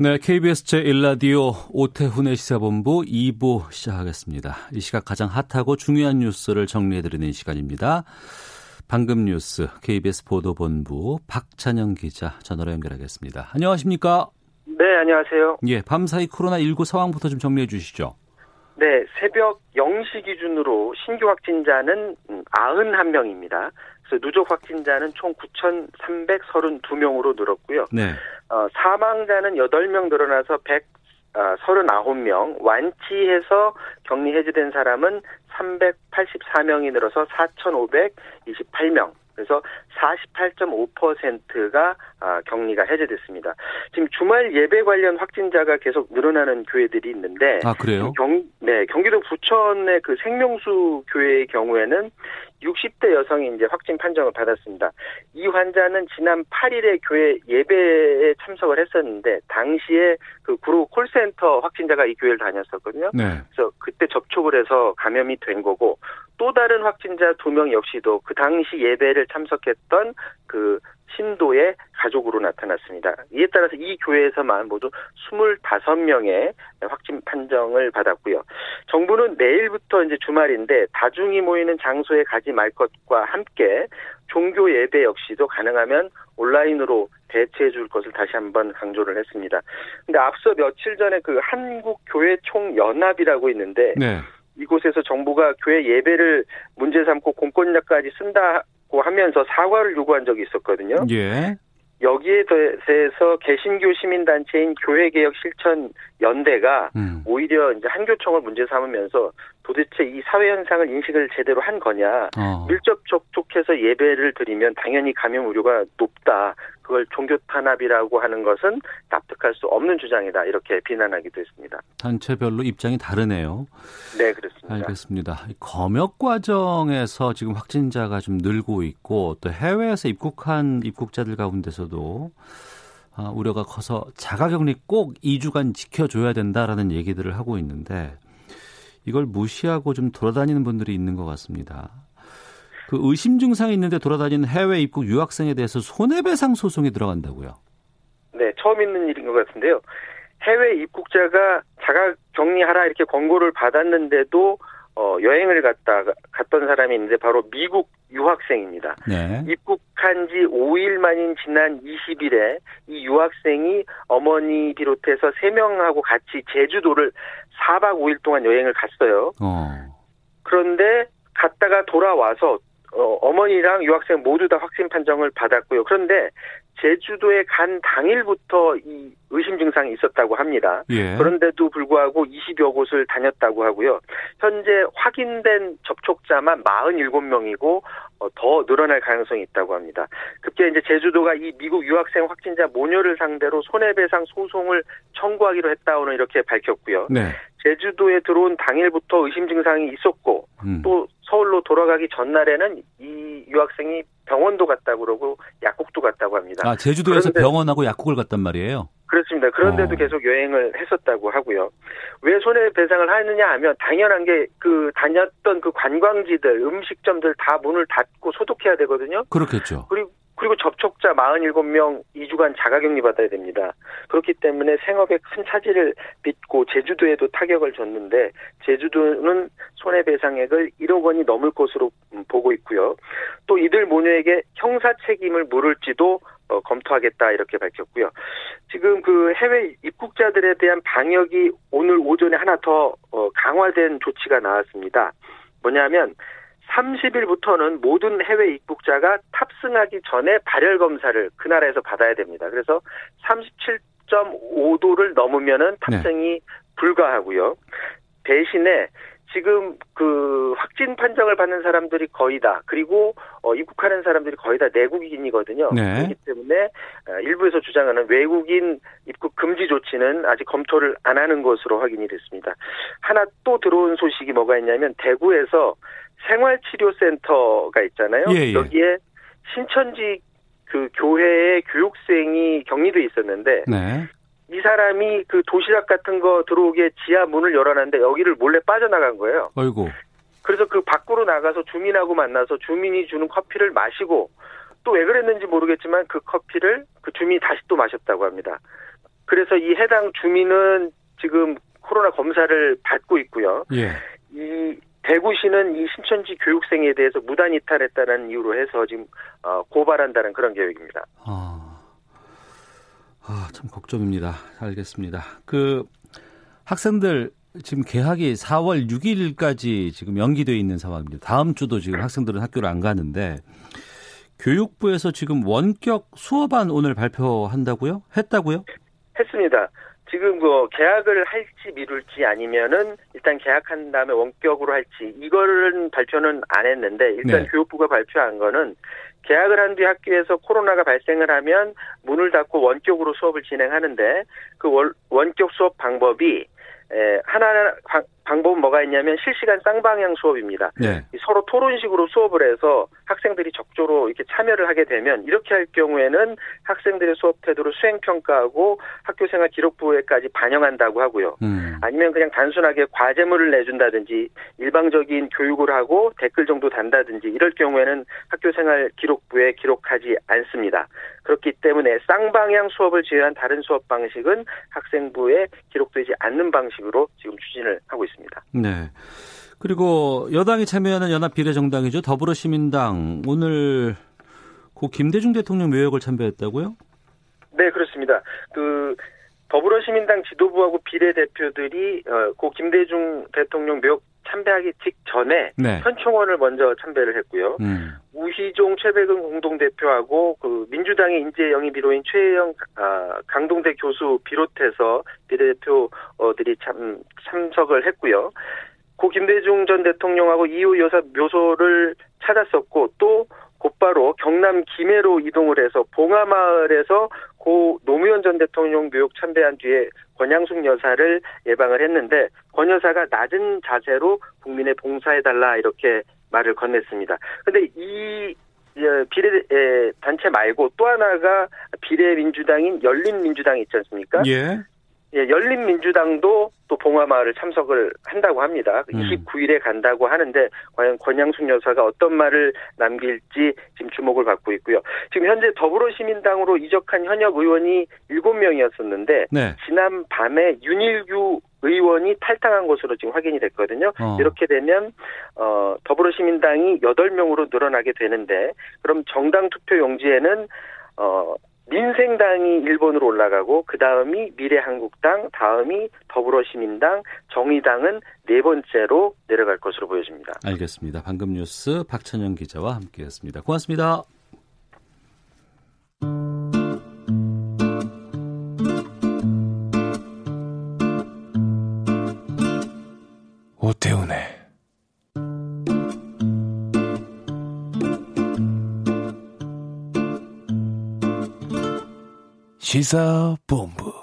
네, KBS 제1라디오 오태훈의 시사본부 2부 시작하겠습니다. 이 시각 가장 핫하고 중요한 뉴스를 정리해드리는 시간입니다. 방금 뉴스 KBS 보도본부 박찬영 기자 전화로 연결하겠습니다. 안녕하십니까? 네, 안녕하세요. 예, 밤사이 코로나19 상황부터 좀 정리해 주시죠. 네, 새벽 0시 기준으로 신규 확진자는 91명입니다. 그래서 누적 확진자는 총 9,332명으로 늘었고요. 네. 어, 사망자는 8명 늘어나서 139명, 완치해서 격리 해제된 사람은 384명이 늘어서 4,528명. 그래서 48.5%가 아, 격리가 해제됐습니다. 지금 주말 예배 관련 확진자가 계속 늘어나는 교회들이 있는데 아, 그래요? 경, 네, 경기도 부천의 그 생명수 교회의 경우에는 60대 여성이 이제 확진 판정을 받았습니다. 이 환자는 지난 8일에 교회 예배에 참석을 했었는데 당시에 그 구로 콜센터 확진자가 이 교회를 다녔었거든요. 네. 그래서 그때 접촉을 해서 감염이 된 거고 또 다른 확진자 두 명 역시도 그 당시 예배를 참석했던 그 신도의 가족으로 나타났습니다. 이에 따라서 이 교회에서만 모두 25명의 확진 판정을 받았고요. 정부는 내일부터 이제 주말인데 다중이 모이는 장소에 가지 말 것과 함께 종교 예배 역시도 가능하면 온라인으로 대체해 줄 것을 다시 한번 강조를 했습니다. 근데 앞서 며칠 전에 그 한국 교회 총 연합이라고 있는데 네. 이곳에서 정부가 교회 예배를 문제 삼고 공권력까지 쓴다고 하면서 사과를 요구한 적이 있었거든요. 예. 여기에 대해서 개신교 시민단체인 교회개혁 실천 연대가 음. 오히려 이제 한교총을 문제 삼으면서 도대체 이 사회 현상을 인식을 제대로 한 거냐. 어. 밀접 접촉해서 예배를 드리면 당연히 감염 우려가 높다. 그걸 종교 탄압이라고 하는 것은 납득할 수 없는 주장이다. 이렇게 비난하기도 했습니다. 단체별로 입장이 다르네요. 네, 그렇습니다. 알겠습니다. 이 검역 과정에서 지금 확진자가 좀 늘고 있고 또 해외에서 입국한 입국자들 가운데서도 아, 우려가 커서 자가격리 꼭 2주간 지켜줘야 된다라는 얘기들을 하고 있는데 이걸 무시하고 좀 돌아다니는 분들이 있는 것 같습니다. 그 의심 증상이 있는데 돌아다니는 해외 입국 유학생에 대해서 손해배상 소송이 들어간다고요. 네, 처음 있는 일인 것 같은데요. 해외 입국자가 자가 격리하라 이렇게 권고를 받았는데도 어, 여행을 갔다 갔던 사람이 있는데 바로 미국 유학생입니다. 네. 입국한 지 5일 만인 지난 20일에 이 유학생이 어머니 비롯해서 3명하고 같이 제주도를 4박 5일 동안 여행을 갔어요. 어. 그런데 갔다가 돌아와서 어, 어머니랑 유학생 모두 다 확진 판정을 받았고요. 그런데 제주도에 간 당일부터 이 의심 증상이 있었다고 합니다. 예. 그런데도 불구하고 20여 곳을 다녔다고 하고요. 현재 확인된 접촉자만 47명이고 어, 더 늘어날 가능성이 있다고 합니다. 급기야 이제 제주도가 이 미국 유학생 확진자 모녀를 상대로 손해배상 소송을 청구하기로 했다고는 이렇게 밝혔고요. 네. 제주도에 들어온 당일부터 의심 증상이 있었고 음. 또 서울로 돌아가기 전날에는 이 유학생이 병원도 갔다고 그러고 약국도 갔다고 합니다. 아, 제주도에서 그런데- 병원하고 약국을 갔단 말이에요. 그렇습니다. 그런데도 어. 계속 여행을 했었다고 하고요. 왜 손해배상을 하느냐 하면 당연한 게 그 다녔던 그 관광지들, 음식점들 다 문을 닫고 소독해야 되거든요. 그렇겠죠. 그리고 그리고 접촉자 47명 2주간 자가격리 받아야 됩니다. 그렇기 때문에 생업에 큰 차질을 빚고 제주도에도 타격을 줬는데 제주도는 손해배상액을 1억 원이 넘을 것으로 음, 보고 있고요. 또 이들 모녀에게 형사 책임을 물을지도 어, 검토하겠다 이렇게 밝혔고요. 지금 그 해외 입국자들에 대한 방역이 오늘 오전에 하나 더 어, 강화된 조치가 나왔습니다. 뭐냐면 30일부터는 모든 해외 입국자가 탑승하기 전에 발열 검사를 그 나라에서 받아야 됩니다. 그래서 37.5도를 넘으면은 탑승이 불가하고요. 대신에 지금 그 확진 판정을 받는 사람들이 거의 다 그리고 어, 입국하는 사람들이 거의 다 내국인이거든요. 네. 그렇기 때문에 어, 일부에서 주장하는 외국인 입국 금지 조치는 아직 검토를 안 하는 것으로 확인이 됐습니다. 하나 또 들어온 소식이 뭐가 있냐면 대구에서 생활치료센터가 있잖아요. 예, 예. 여기에 신천지 그 교회의 교육생이 격리돼 있었는데 네. 이 사람이 그 도시락 같은 거 들어오게 지하 문을 열어놨는데 여기를 몰래 빠져나간 거예요. 어이구. 그래서 그 밖으로 나가서 주민하고 만나서 주민이 주는 커피를 마시고 또 왜 그랬는지 모르겠지만 그 커피를 그 주민이 다시 또 마셨다고 합니다. 그래서 이 해당 주민은 지금 코로나 검사를 받고 있고요. 예. 이 대구시는 이 신천지 교육생에 대해서 무단 이탈했다는 이유로 해서 지금 어, 고발한다는 그런 계획입니다. 아, 아, 참 걱정입니다. 알겠습니다. 그 학생들 지금 개학이 4월 6일까지 지금 연기되어 있는 상황입니다. 다음 주도 지금 학생들은 학교를 안 가는데 교육부에서 지금 원격 수업안 오늘 발표한다고요? 했다고요? 했습니다. 지금 뭐 계약을 할지 미룰지 아니면은 일단 계약한 다음에 원격으로 할지 이거는 발표는 안 했는데 일단 네. 교육부가 발표한 거는 계약을 한 뒤 학교에서 코로나가 발생을 하면 문을 닫고 원격으로 수업을 진행하는데 그 원, 원격 수업 방법이 에, 하나 방- 방법은 뭐가 있냐면 실시간 쌍방향 수업입니다. 네. 이 서로 토론식으로 수업을 해서 학생들이 적조로 이렇게 참여를 하게 되면 이렇게 할 경우에는 학생들의 수업 태도를 수행 평가하고 학교생활 기록부에까지 반영한다고 하고요. 음. 아니면 그냥 단순하게 과제물을 내준다든지 일방적인 교육을 하고 댓글 정도 단다든지 이럴 경우에는 학교생활 기록부에 기록하지 않습니다. 그렇기 때문에 쌍방향 수업을 제외한 다른 수업 방식은 학생부에 기록되지 않는 방식으로 지금 추진을 하고 있습니다. 네. 그리고 여당이 참여하는 연합 비례정당이죠. 더불어시민당 오늘 고 김대중 대통령 묘역을 참배했다고요? 네, 그렇습니다. 그 더불어시민당 지도부하고 비례 대표들이 어, 고 김대중 대통령 묘역 참배하기 직전에 네. 현충원을 먼저 참배를 했고요. 음. 우희종 최백은 공동대표하고 그 민주당의 인재 영입1호인 최영 아, 강동대 교수 비롯해서 비례대표들이 참 참석을 했고요. 고 김대중 전 대통령하고 이후 여사 묘소를 찾았었고 또 곧바로 경남 김해로 이동을 해서 봉하마을에서 고 노무현 전 대통령 묘역 참배한 뒤에 권양숙 여사를 예방을 했는데 권 여사가 낮은 자세로 국민에 봉사해달라 이렇게 말을 건넸습니다. 근데 이 예, 비례 에, 단체 말고 또 하나가 비례민주당인 열린민주당이 있지 않습니까? 예. 예, 열린민주당도 또 봉화마을을 참석을 한다고 합니다. 음. 29일에 간다고 하는데 과연 권양숙 여사가 어떤 말을 남길지 지금 주목을 받고 있고요. 지금 현재 더불어시민당으로 이적한 현역 의원이 7명이었었는데 네. 지난 밤에 윤일규 의원이 탈당한 것으로 지금 확인이 됐거든요. 어. 이렇게 되면 어, 더불어시민당이 8명으로 늘어나게 되는데 그럼 정당 투표 용지에는 어, 민생당이 1번으로 올라가고 그 다음이 미래한국당, 다음이 더불어시민당, 정의당은 네 번째로 내려갈 것으로 보여집니다. 알겠습니다. 방금 뉴스 박찬영 기자와 함께했습니다. 고맙습니다. 오태훈의 시사본부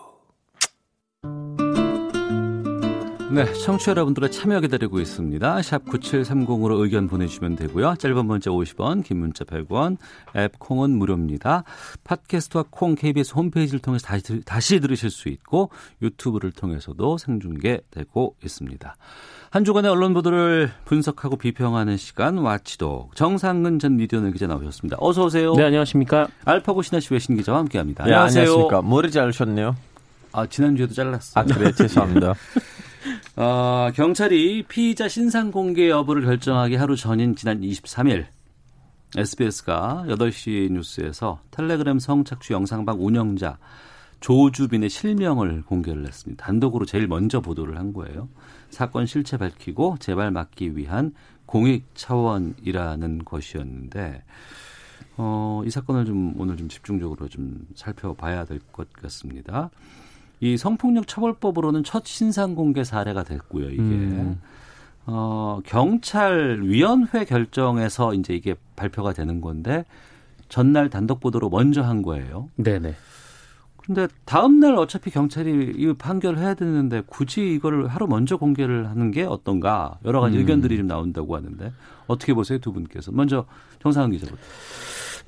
네, 청취자 여러분들의 참여 기다리고 있습니다. 샵 9730으로 의견 보내주시면 되고요. 짧은 문자 50원, 긴 문자 100원, 앱 콩은 무료입니다. 팟캐스트와 콩 KBS 홈페이지를 통해서 다시, 다시 들으실 수 있고 유튜브를 통해서도 생중계되고 있습니다. 한 주간의 언론 보도를 분석하고 비평하는 시간 와치도 정상근 전 미디어널 기자 나오셨습니다. 어서 오세요. 네, 안녕하십니까. 알파고 신하시 외신 기자와 함께합니다. 네, 안녕하십니까. 머리 자르셨네요. 아, 지난주에도 잘랐어요. 아, 그래 죄송합니다. 어, 경찰이 피의자 신상 공개 여부를 결정하기 하루 전인 지난 23일 SBS가 8시 뉴스에서 텔레그램 성착취 영상방 운영자 조주빈의 실명을 공개를 했습니다. 단독으로 제일 먼저 보도를 한 거예요. 사건 실체 밝히고 재발 막기 위한 공익 차원이라는 것이었는데 어, 이 사건을 좀 오늘 좀 집중적으로 좀 살펴봐야 될 것 같습니다. 이 성폭력 처벌법으로는 첫 신상 공개 사례가 됐고요. 이게 음. 어, 경찰 위원회 결정에서 이제 이게 발표가 되는 건데 전날 단독 보도로 먼저 한 거예요. 네네. 근데 다음 날 어차피 경찰이 이 판결을 해야 되는데 굳이 이거를 하루 먼저 공개를 하는 게 어떤가 여러 가지 음. 의견들이 좀 나온다고 하는데 어떻게 보세요 두 분께서 먼저 정상훈 기자부터.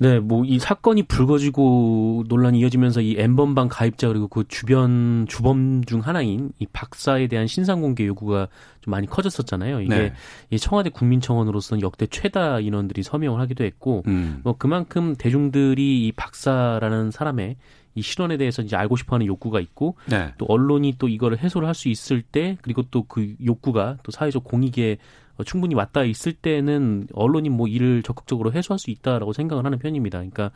네, 뭐 이 사건이 불거지고 논란이 이어지면서 이 엠번방 가입자 그리고 그 주변 주범 중 하나인 이 박사에 대한 신상 공개 요구가 좀 많이 커졌었잖아요. 이게 네. 이 청와대 국민청원으로서는 역대 최다 인원들이 서명을 하기도 했고 음. 뭐 그만큼 대중들이 이 박사라는 사람의 이 실언에 대해서 이제 알고 싶어하는 욕구가 있고 네. 또 언론이 또 이거를 해소를 할 수 있을 때 그리고 또 그 욕구가 또 사회적 공익에 어, 충분히 맞닿아 있을 때는 언론이 뭐 이를 적극적으로 해소할 수 있다라고 생각을 하는 편입니다. 그러니까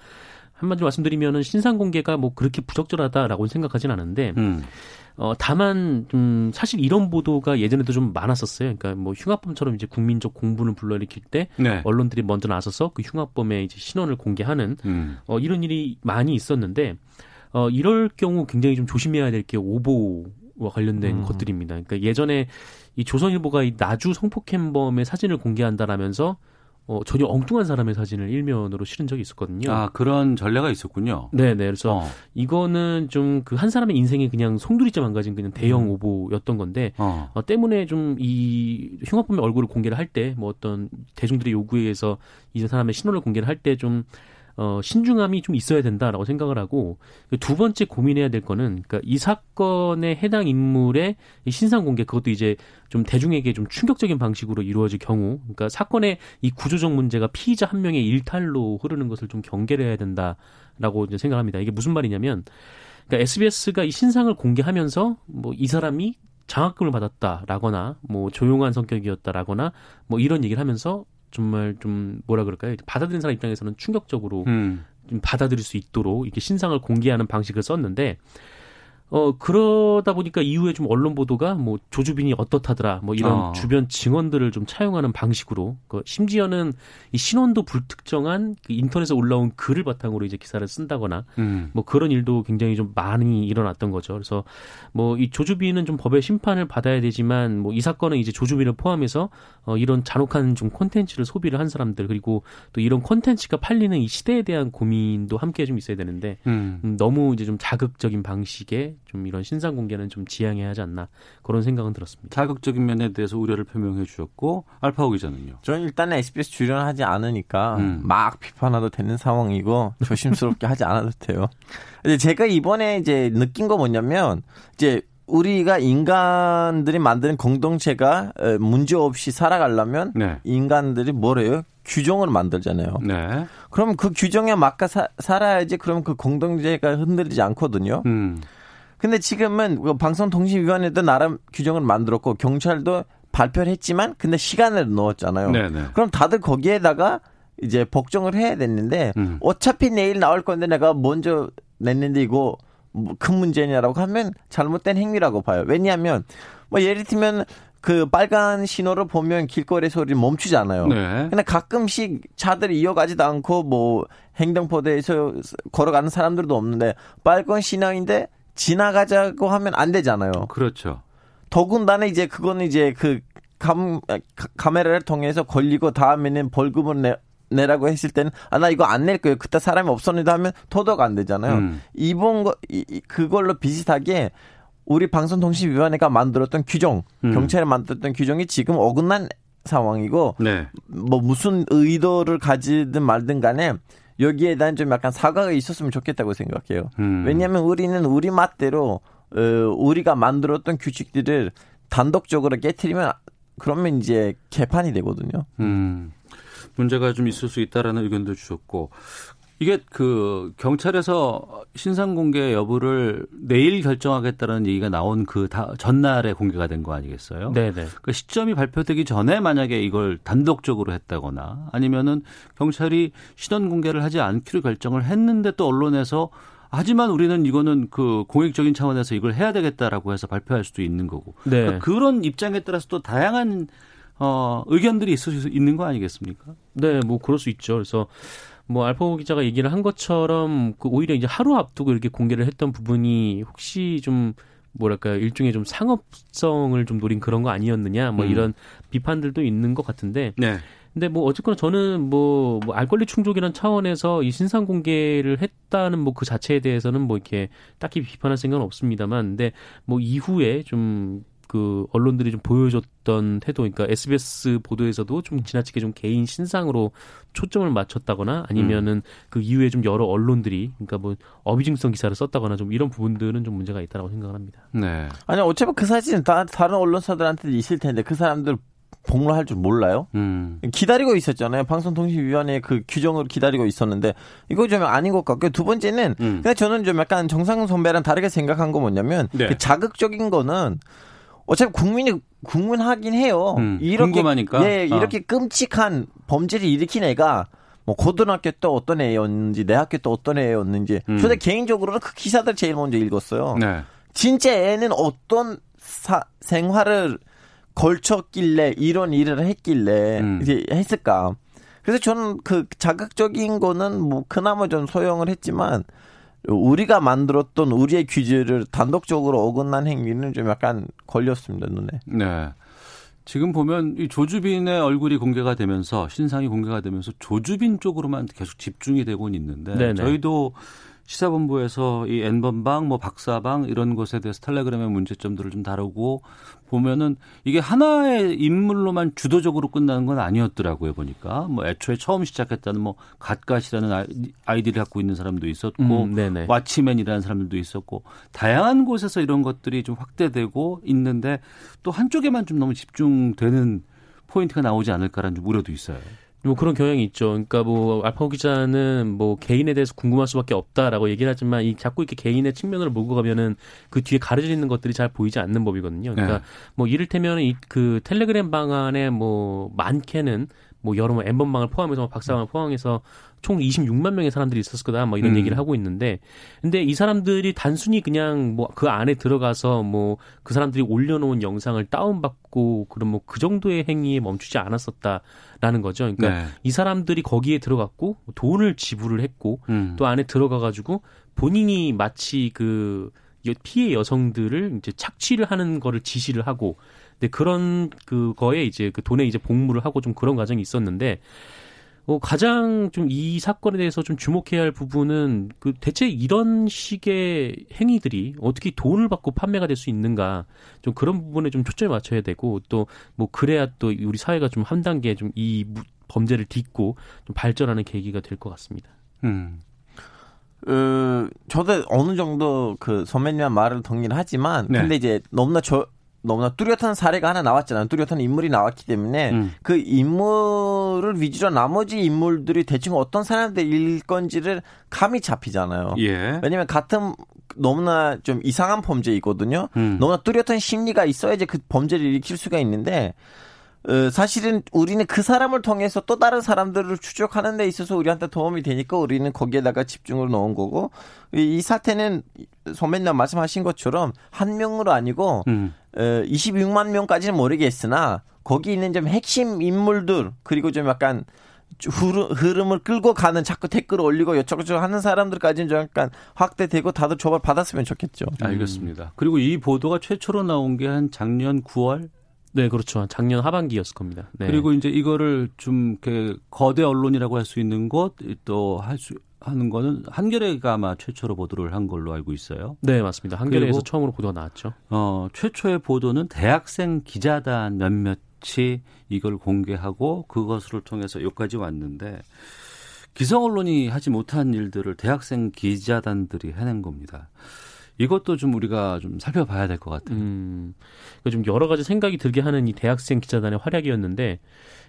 한마디로 말씀드리면은 신상 공개가 뭐 그렇게 부적절하다라고 생각하진 않은데 음. 어 다만 좀 사실 이런 보도가 예전에도 좀 많았었어요. 그러니까 뭐 흉악범처럼 이제 국민적 공분을 불러일으킬 때 네. 언론들이 먼저 나서서 그 흉악범의 이제 신원을 공개하는 음. 어, 이런 일이 많이 있었는데 어, 이럴 경우 굉장히 좀 조심해야 될 게 오보와 관련된 음. 것들입니다. 그러니까 예전에 이 조선일보가 이 나주 성폭행범의 사진을 공개한다라면서 어, 전혀 엉뚱한 사람의 사진을 일면으로 실은 적이 있었거든요. 아 그런 전례가 있었군요. 네네. 그래서 어. 이거는 좀 그 한 사람의 인생이 그냥 송두리째 망가진 그냥 대형 음. 오보였던 건데 어. 어, 때문에 좀 이 흉악범의 얼굴을 공개를 할 때 뭐 어떤 대중들의 요구에 의해서 이 사람의 신원을 공개를 할 때 좀 어, 신중함이 좀 있어야 된다라고 생각을 하고 두 번째 고민해야 될 거는 그러니까 이 사건에 해당 인물의 이 신상 공개 그것도 이제 좀 대중에게 좀 충격적인 방식으로 이루어질 경우 그러니까 사건의 이 구조적 문제가 피의자 한 명의 일탈로 흐르는 것을 좀 경계를 해야 된다라고 이제 생각합니다. 이게 무슨 말이냐면 그러니까 SBS가 이 신상을 공개하면서 뭐 이 사람이 장학금을 받았다라거나 뭐 조용한 성격이었다라거나 뭐 이런 얘기를 하면서 정말 좀 뭐라 그럴까요? 받아들인 사람 입장에서는 충격적으로 음. 좀 받아들일 수 있도록 이렇게 신상을 공개하는 방식을 썼는데 어 그러다 보니까 이후에 좀 언론 보도가 뭐 조주빈이 어떻다더라 뭐 이런 어. 주변 증언들을 좀 차용하는 방식으로 그 심지어는 이 신원도 불특정한 그 인터넷에 올라온 글을 바탕으로 이제 기사를 쓴다거나 음. 뭐 그런 일도 굉장히 좀 많이 일어났던 거죠. 그래서 뭐 이 조주빈은 좀 법의 심판을 받아야 되지만 뭐 이 사건은 이제 조주빈을 포함해서 어 이런 잔혹한 좀 콘텐츠를 소비를 한 사람들 그리고 또 이런 콘텐츠가 팔리는 이 시대에 대한 고민도 함께 좀 있어야 되는데 음. 음, 너무 이제 좀 자극적인 방식의 좀 이런 신상 공개는 좀 지양해야 하지 않나 그런 생각은 들었습니다. 자극적인 면에 대해서 우려를 표명해 주셨고 알파오 기자는요. 저는 일단 SBS 출연하지 않으니까 음. 막 비판해도 되는 상황이고 조심스럽게 하지 않아도 돼요. 근데 제가 이번에 이제 느낀 거 뭐냐면 이제 우리가 인간들이 만드는 공동체가 어, 문제 없이 살아가려면 네. 인간들이 뭐래요? 규정을 만들잖아요. 네. 그럼 그 규정에 맞게 사, 살아야지 그럼 그 공동체가 흔들리지 않거든요. 음. 근데 지금은 그 방송통신위원회도 나름 규정을 만들었고 경찰도 발표를 했지만 근데 시간을 넣었잖아요. 네네. 그럼 다들 거기에다가 이제 복종을 해야 됐는데 음. 어차피 내일 나올 건데 내가 먼저 냈는데 이거 뭐큰 문제냐라고 하면 잘못된 행위라고 봐요. 왜냐하면 뭐 예를 들면 그 빨간 신호를 보면 길거리 소리 멈추잖아요. 네. 근데 가끔씩 차들이 이어가지도 않고 뭐 행정포대에서 걸어가는 사람들도 없는데 빨간 신호인데 지나가자고 하면 안 되잖아요. 그렇죠. 더군다나 이제 그거는 이제 그 감, 카- 카메라를 통해서 걸리고 다음에는 벌금을 내, 내라고 했을 때는 아 나 이거 안 낼 거예요. 그때 사람이 없었는데 하면 토도가 안 되잖아요. 음. 이번 거 이, 이- 그걸로 비슷하게 우리 방송통신위원회가 만들었던 규정, 음. 경찰이 만들었던 규정이 지금 어긋난 상황이고 네. 뭐 무슨 의도를 가지든 말든 간에 여기에 대한 좀 약간 사과가 있었으면 좋겠다고 생각해요. 음. 왜냐하면 우리는 우리 맛대로 어, 우리가 만들었던 규칙들을 단독적으로 깨트리면 그러면 이제 개판이 되거든요. 음. 문제가 좀 있을 수 있다라는 의견도 주셨고 이게 그 경찰에서 신상 공개 여부를 내일 결정하겠다는 얘기가 나온 그 다, 전날에 공개가 된 거 아니겠어요? 네네. 그 시점이 발표되기 전에 만약에 이걸 단독적으로 했다거나 아니면은 경찰이 신원 공개를 하지 않기로 결정을 했는데 또 언론에서 하지만 우리는 이거는 그 공익적인 차원에서 이걸 해야 되겠다라고 해서 발표할 수도 있는 거고 네. 그러니까 그런 입장에 따라서 또 다양한 어 의견들이 있을 수 있는 거 아니겠습니까? 네, 뭐 그럴 수 있죠. 그래서 뭐 알파고 기자가 얘기를 한 것처럼 그 오히려 이제 하루 앞두고 이렇게 공개를 했던 부분이 혹시 좀 뭐랄까 일종의 좀 상업성을 좀 노린 그런 거 아니었느냐 뭐 음. 이런 비판들도 있는 것 같은데 네. 근데 뭐 어쨌거나 저는 뭐, 뭐 알 권리 충족이라는 차원에서 이 신상 공개를 했다는 뭐 그 자체에 대해서는 뭐 이렇게 딱히 비판할 생각은 없습니다만 근데 뭐 이후에 좀 그 언론들이 좀 보여줬던 태도 그러니까 SBS 보도에서도 좀 지나치게 좀 개인 신상으로 초점을 맞췄다거나 아니면은 그 이후에 좀 여러 언론들이 그러니까 뭐 어비징성 기사를 썼다거나 좀 이런 부분들은 좀 문제가 있다라고 생각을 합니다. 네. 아니 어차피 그 사진은 다, 다른 언론사들한테도 있을 텐데 그 사람들 복무할 줄 몰라요? 음. 기다리고 있었잖아요. 방송통신위원회 그 규정을 기다리고 있었는데 이거 좀 아닌 것 같고요. 두 번째는 음. 근데 저는 좀 약간 정상 선배랑 다르게 생각한 거 뭐냐면 네. 그 자극적인 거는 어차피 국민이 국민하긴 해요. 음, 궁금하니까. 예, 어. 이렇게 끔찍한 범죄를 일으킨 애가 뭐 고등학교 때 어떤 애였는지 내 학교 때 어떤 애였는지 음. 저는 개인적으로는 그 기사들 제일 먼저 읽었어요. 네. 진짜 애는 어떤 사, 생활을 걸쳤길래 이런 일을 했길래 음. 이제 했을까. 그래서 저는 그 자극적인 거는 뭐 그나마 좀 소용을 했지만 우리가 만들었던 우리의 규제를 단독적으로 어긋난 행위는 좀 약간 걸렸습니다 눈에. 네. 지금 보면 이 조주빈의 얼굴이 공개가 되면서 신상이 공개가 되면서 조주빈 쪽으로만 계속 집중이 되고 있는데 네네. 저희도 시사본부에서 이 N번방, 뭐 박사방 이런 것에 대해서 텔레그램의 문제점들을 좀 다루고 보면은 이게 하나의 인물로만 주도적으로 끝나는 건 아니었더라고요 보니까 뭐 애초에 처음 시작했다는 뭐 갓갓이라는 아이- 아이디를 갖고 있는 사람도 있었고 음. 와치맨이라는 사람들도 있었고 다양한 곳에서 이런 것들이 좀 확대되고 있는데 또 한쪽에만 좀 너무 집중되는 포인트가 나오지 않을까라는 좀 우려도 있어요. 뭐 그런 경향이 있죠. 그러니까 뭐 알파고 기자는 뭐 개인에 대해서 궁금할 수밖에 없다라고 얘기를 하지만 이 자꾸 이렇게 개인의 측면으로 몰고 가면은 그 뒤에 가려져 있는 것들이 잘 보이지 않는 법이거든요. 그러니까 네. 뭐 이를테면 이 그 텔레그램 방안에 뭐 많게는 뭐 여러 뭐 엠번방을 포함해서 뭐 박사방을 포함해서 총 26만 명의 사람들이 있었을 거다. 뭐 이런 음. 얘기를 하고 있는데 근데 이 사람들이 단순히 그냥 뭐 그 안에 들어가서 뭐 그 사람들이 올려놓은 영상을 다운받고 그런 뭐 그 정도의 행위에 멈추지 않았었다라는 거죠. 그러니까 네. 이 사람들이 거기에 들어갔고 돈을 지불을 했고 음. 또 안에 들어가 가지고 본인이 마치 그 여- 피해 여성들을 이제 착취를 하는 거를 지시를 하고 근데 그런 그거에 이제 그 돈에 이제 복무를 하고 좀 그런 과정이 있었는데 어, 가장 좀 이 사건에 대해서 좀 주목해야 할 부분은 그 대체 이런 식의 행위들이 어떻게 돈을 받고 판매가 될 수 있는가 좀 그런 부분에 좀 초점을 맞춰야 되고 또 뭐 그래야 또 우리 사회가 좀 한 단계 좀 이 범죄를 딛고 좀 발전하는 계기가 될 것 같습니다. 음. 어, 저도 어느 정도 그 선배님의 말을 동의를 하지만 네. 근데 이제 너무나 저 너무나 뚜렷한 사례가 하나 나왔잖아요. 뚜렷한 인물이 나왔기 때문에 음. 그 인물을 위주로 나머지 인물들이 대충 어떤 사람들일 건지를 감이 잡히잖아요. 예. 왜냐면 같은 너무나 좀 이상한 범죄이거든요. 음. 너무나 뚜렷한 심리가 있어야지 그 범죄를 일으킬 수가 있는데 어, 사실은 우리는 그 사람을 통해서 또 다른 사람들을 추적하는 데 있어서 우리한테 도움이 되니까 우리는 거기에다가 집중을 넣은 거고 이, 이 사태는 선배님 말씀하신 것처럼 한 명으로 아니고 음. 어, 26만 명까지는 모르겠으나 거기 있는 좀 핵심 인물들 그리고 좀 약간 흐름, 흐름을 끌고 가는 자꾸 댓글 올리고 여쭤저쩌 하는 사람들까지는 좀 약간 확대되고 다들 조발 받았으면 좋겠죠. 알겠습니다. 그리고 이 보도가 최초로 나온 게 한 작년 9월 네, 그렇죠. 작년 하반기였을 겁니다. 네. 그리고 이제 이거를 좀 이렇게 거대 언론이라고 할 수 있는 곳 또 할 수 하는 거는 한겨레가 아마 최초로 보도를 한 걸로 알고 있어요. 네, 맞습니다. 한겨레에서 처음으로 보도가 나왔죠. 어, 최초의 보도는 대학생 기자단 몇몇이 이걸 공개하고 그것을 통해서 여기까지 왔는데 기성 언론이 하지 못한 일들을 대학생 기자단들이 해낸 겁니다. 이것도 좀 우리가 좀 살펴봐야 될 것 같아요. 음, 그좀 여러 가지 생각이 들게 하는 이 대학생 기자단의 활약이었는데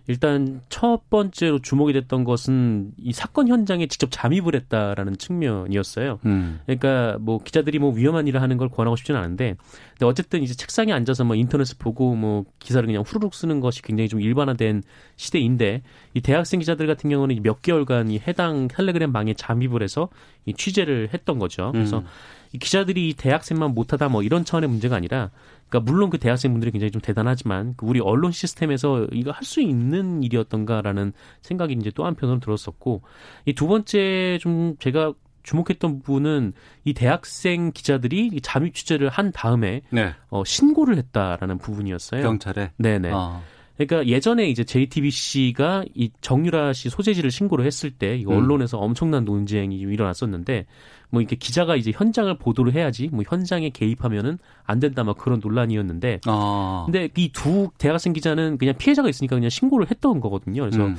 일단 첫 번째로 주목이 됐던 것은 이 사건 현장에 직접 잠입을 했다라는 측면이었어요. 음. 그러니까 뭐 기자들이 뭐 위험한 일을 하는 걸 권하고 싶지는 않은데 근데 어쨌든 이제 책상에 앉아서 뭐 인터넷을 보고 뭐 기사를 그냥 후루룩 쓰는 것이 굉장히 좀 일반화된 시대인데 이 대학생 기자들 같은 경우는 몇 개월간 이 해당 텔레그램 방에 잠입을 해서 이 취재를 했던 거죠. 그래서 음. 이 기자들이 이 대학생만 못하다 뭐 이런 차원의 문제가 아니라 그러니까 물론 그 대학생분들이 굉장히 좀 대단하지만 그 우리 언론 시스템에서 이거 할 수 있는 일이었던가라는 생각이 이제 또 한편으로 들었었고 이 두 번째 좀 제가 주목했던 부분은 이 대학생 기자들이 잠입 취재를 한 다음에 네. 어, 신고를 했다라는 부분이었어요. 경찰에. 네네. 어. 그러니까 예전에 이제 JTBC가 이 정유라 씨 소재지를 신고를 했을 때 이거 음. 언론에서 엄청난 논쟁이 일어났었는데 뭐 이렇게 기자가 이제 현장을 보도를 해야지 뭐 현장에 개입하면은 안 된다 막 그런 논란이었는데 어. 근데 이 두 대학생 기자는 그냥 피해자가 있으니까 그냥 신고를 했던 거거든요. 그래서 음.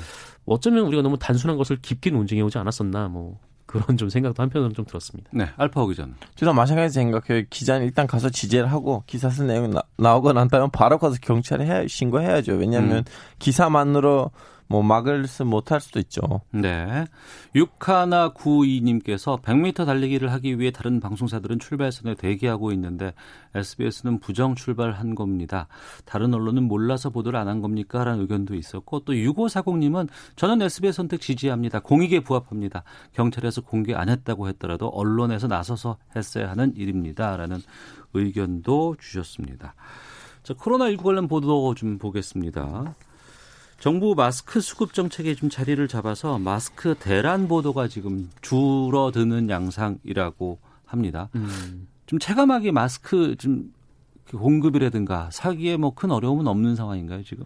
어쩌면 우리가 너무 단순한 것을 깊게 논쟁해 오지 않았었나 뭐 그런 좀 생각도 한편으로는 좀 들었습니다. 네, 알파 기자는. 저도 마찬가지 생각해요. 기자는 일단 가서 지재를 하고 기사 쓴 내용이 나, 나오고 난 다음에 바로 가서 경찰에 해, 신고해야죠. 왜냐하면 음. 기사만으로 뭐 막을 수 못할 수도 있죠. 네. 육하나 구이님께서 100m 달리기를 하기 위해 다른 방송사들은 출발선에 대기하고 있는데 SBS는 부정 출발한 겁니다. 다른 언론은 몰라서 보도를 안 한 겁니까? 라는 의견도 있었고 또 6540님은 저는 SBS 선택 지지합니다. 공익에 부합합니다. 경찰에서 공개 안 했다고 했더라도 언론에서 나서서 했어야 하는 일입니다. 라는 의견도 주셨습니다. 자, 코로나19 관련 보도 좀 보겠습니다. 정부 마스크 수급 정책에 좀 자리를 잡아서 마스크 대란 보도가 지금 줄어드는 양상이라고 합니다. 음. 좀 체감하게 마스크 좀 공급이라든가 사기에 뭐 큰 어려움은 없는 상황인가요 지금?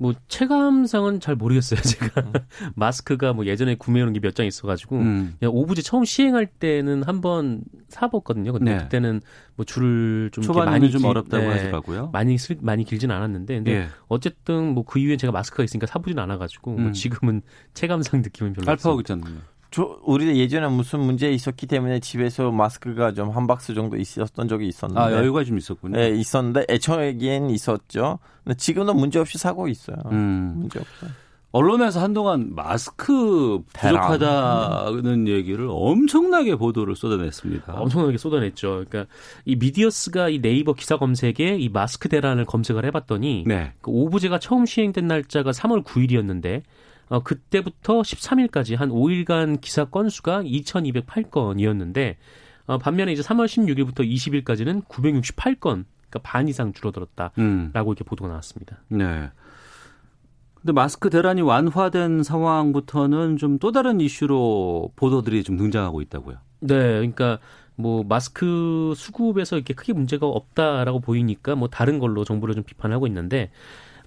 뭐 체감상은 잘 모르겠어요. 제가 마스크가 뭐 예전에 구매해놓은 게 몇 장 있어가지고 음. 오브제 처음 시행할 때는 한번 사봤거든요. 근데 네. 그때는 뭐 줄을 좀 많이 좀 길- 어렵다고 네, 하더라고요. 많이 슬, 많이 길진 않았는데 근데 예. 어쨌든 뭐 그 이후에 제가 마스크가 있으니까 사보진 않아가지고 뭐 음. 지금은 체감상 느낌은 별로 알파 없어요. 기자는요. 저 우리 예전에 무슨 문제 있었기 때문에 집에서 마스크가 좀 한 박스 정도 있었던 적이 있었는데 아 여유가 좀 있었군요. 네, 있었는데 애초에는 있었죠. 근데 지금도 문제 없이 사고 있어요. 음. 문제 없어요. 언론에서 한동안 마스크. 부족하다는 얘기를 엄청나게 보도를 쏟아냈습니다. 엄청나게 쏟아냈죠. 그러니까 이 미디어스가 이 네이버 기사 검색에 이 마스크 대란을 검색을 해봤더니 네. 그 오브제가 처음 시행된 날짜가 3월 9일이었는데 어, 그때부터 13일까지 한 5일간 기사 건수가 2,208건이었는데 어, 반면에 이제 3월 16일부터 20일까지는 968건, 그러니까 반 이상 줄어들었다라고 음. 이렇게 보도가 나왔습니다. 네. 근데 마스크 대란이 완화된 상황부터는 좀 또 다른 이슈로 보도들이 좀 등장하고 있다고요. 네, 그러니까 뭐 마스크 수급에서 이렇게 크게 문제가 없다라고 보이니까 뭐 다른 걸로 정부를 좀 비판하고 있는데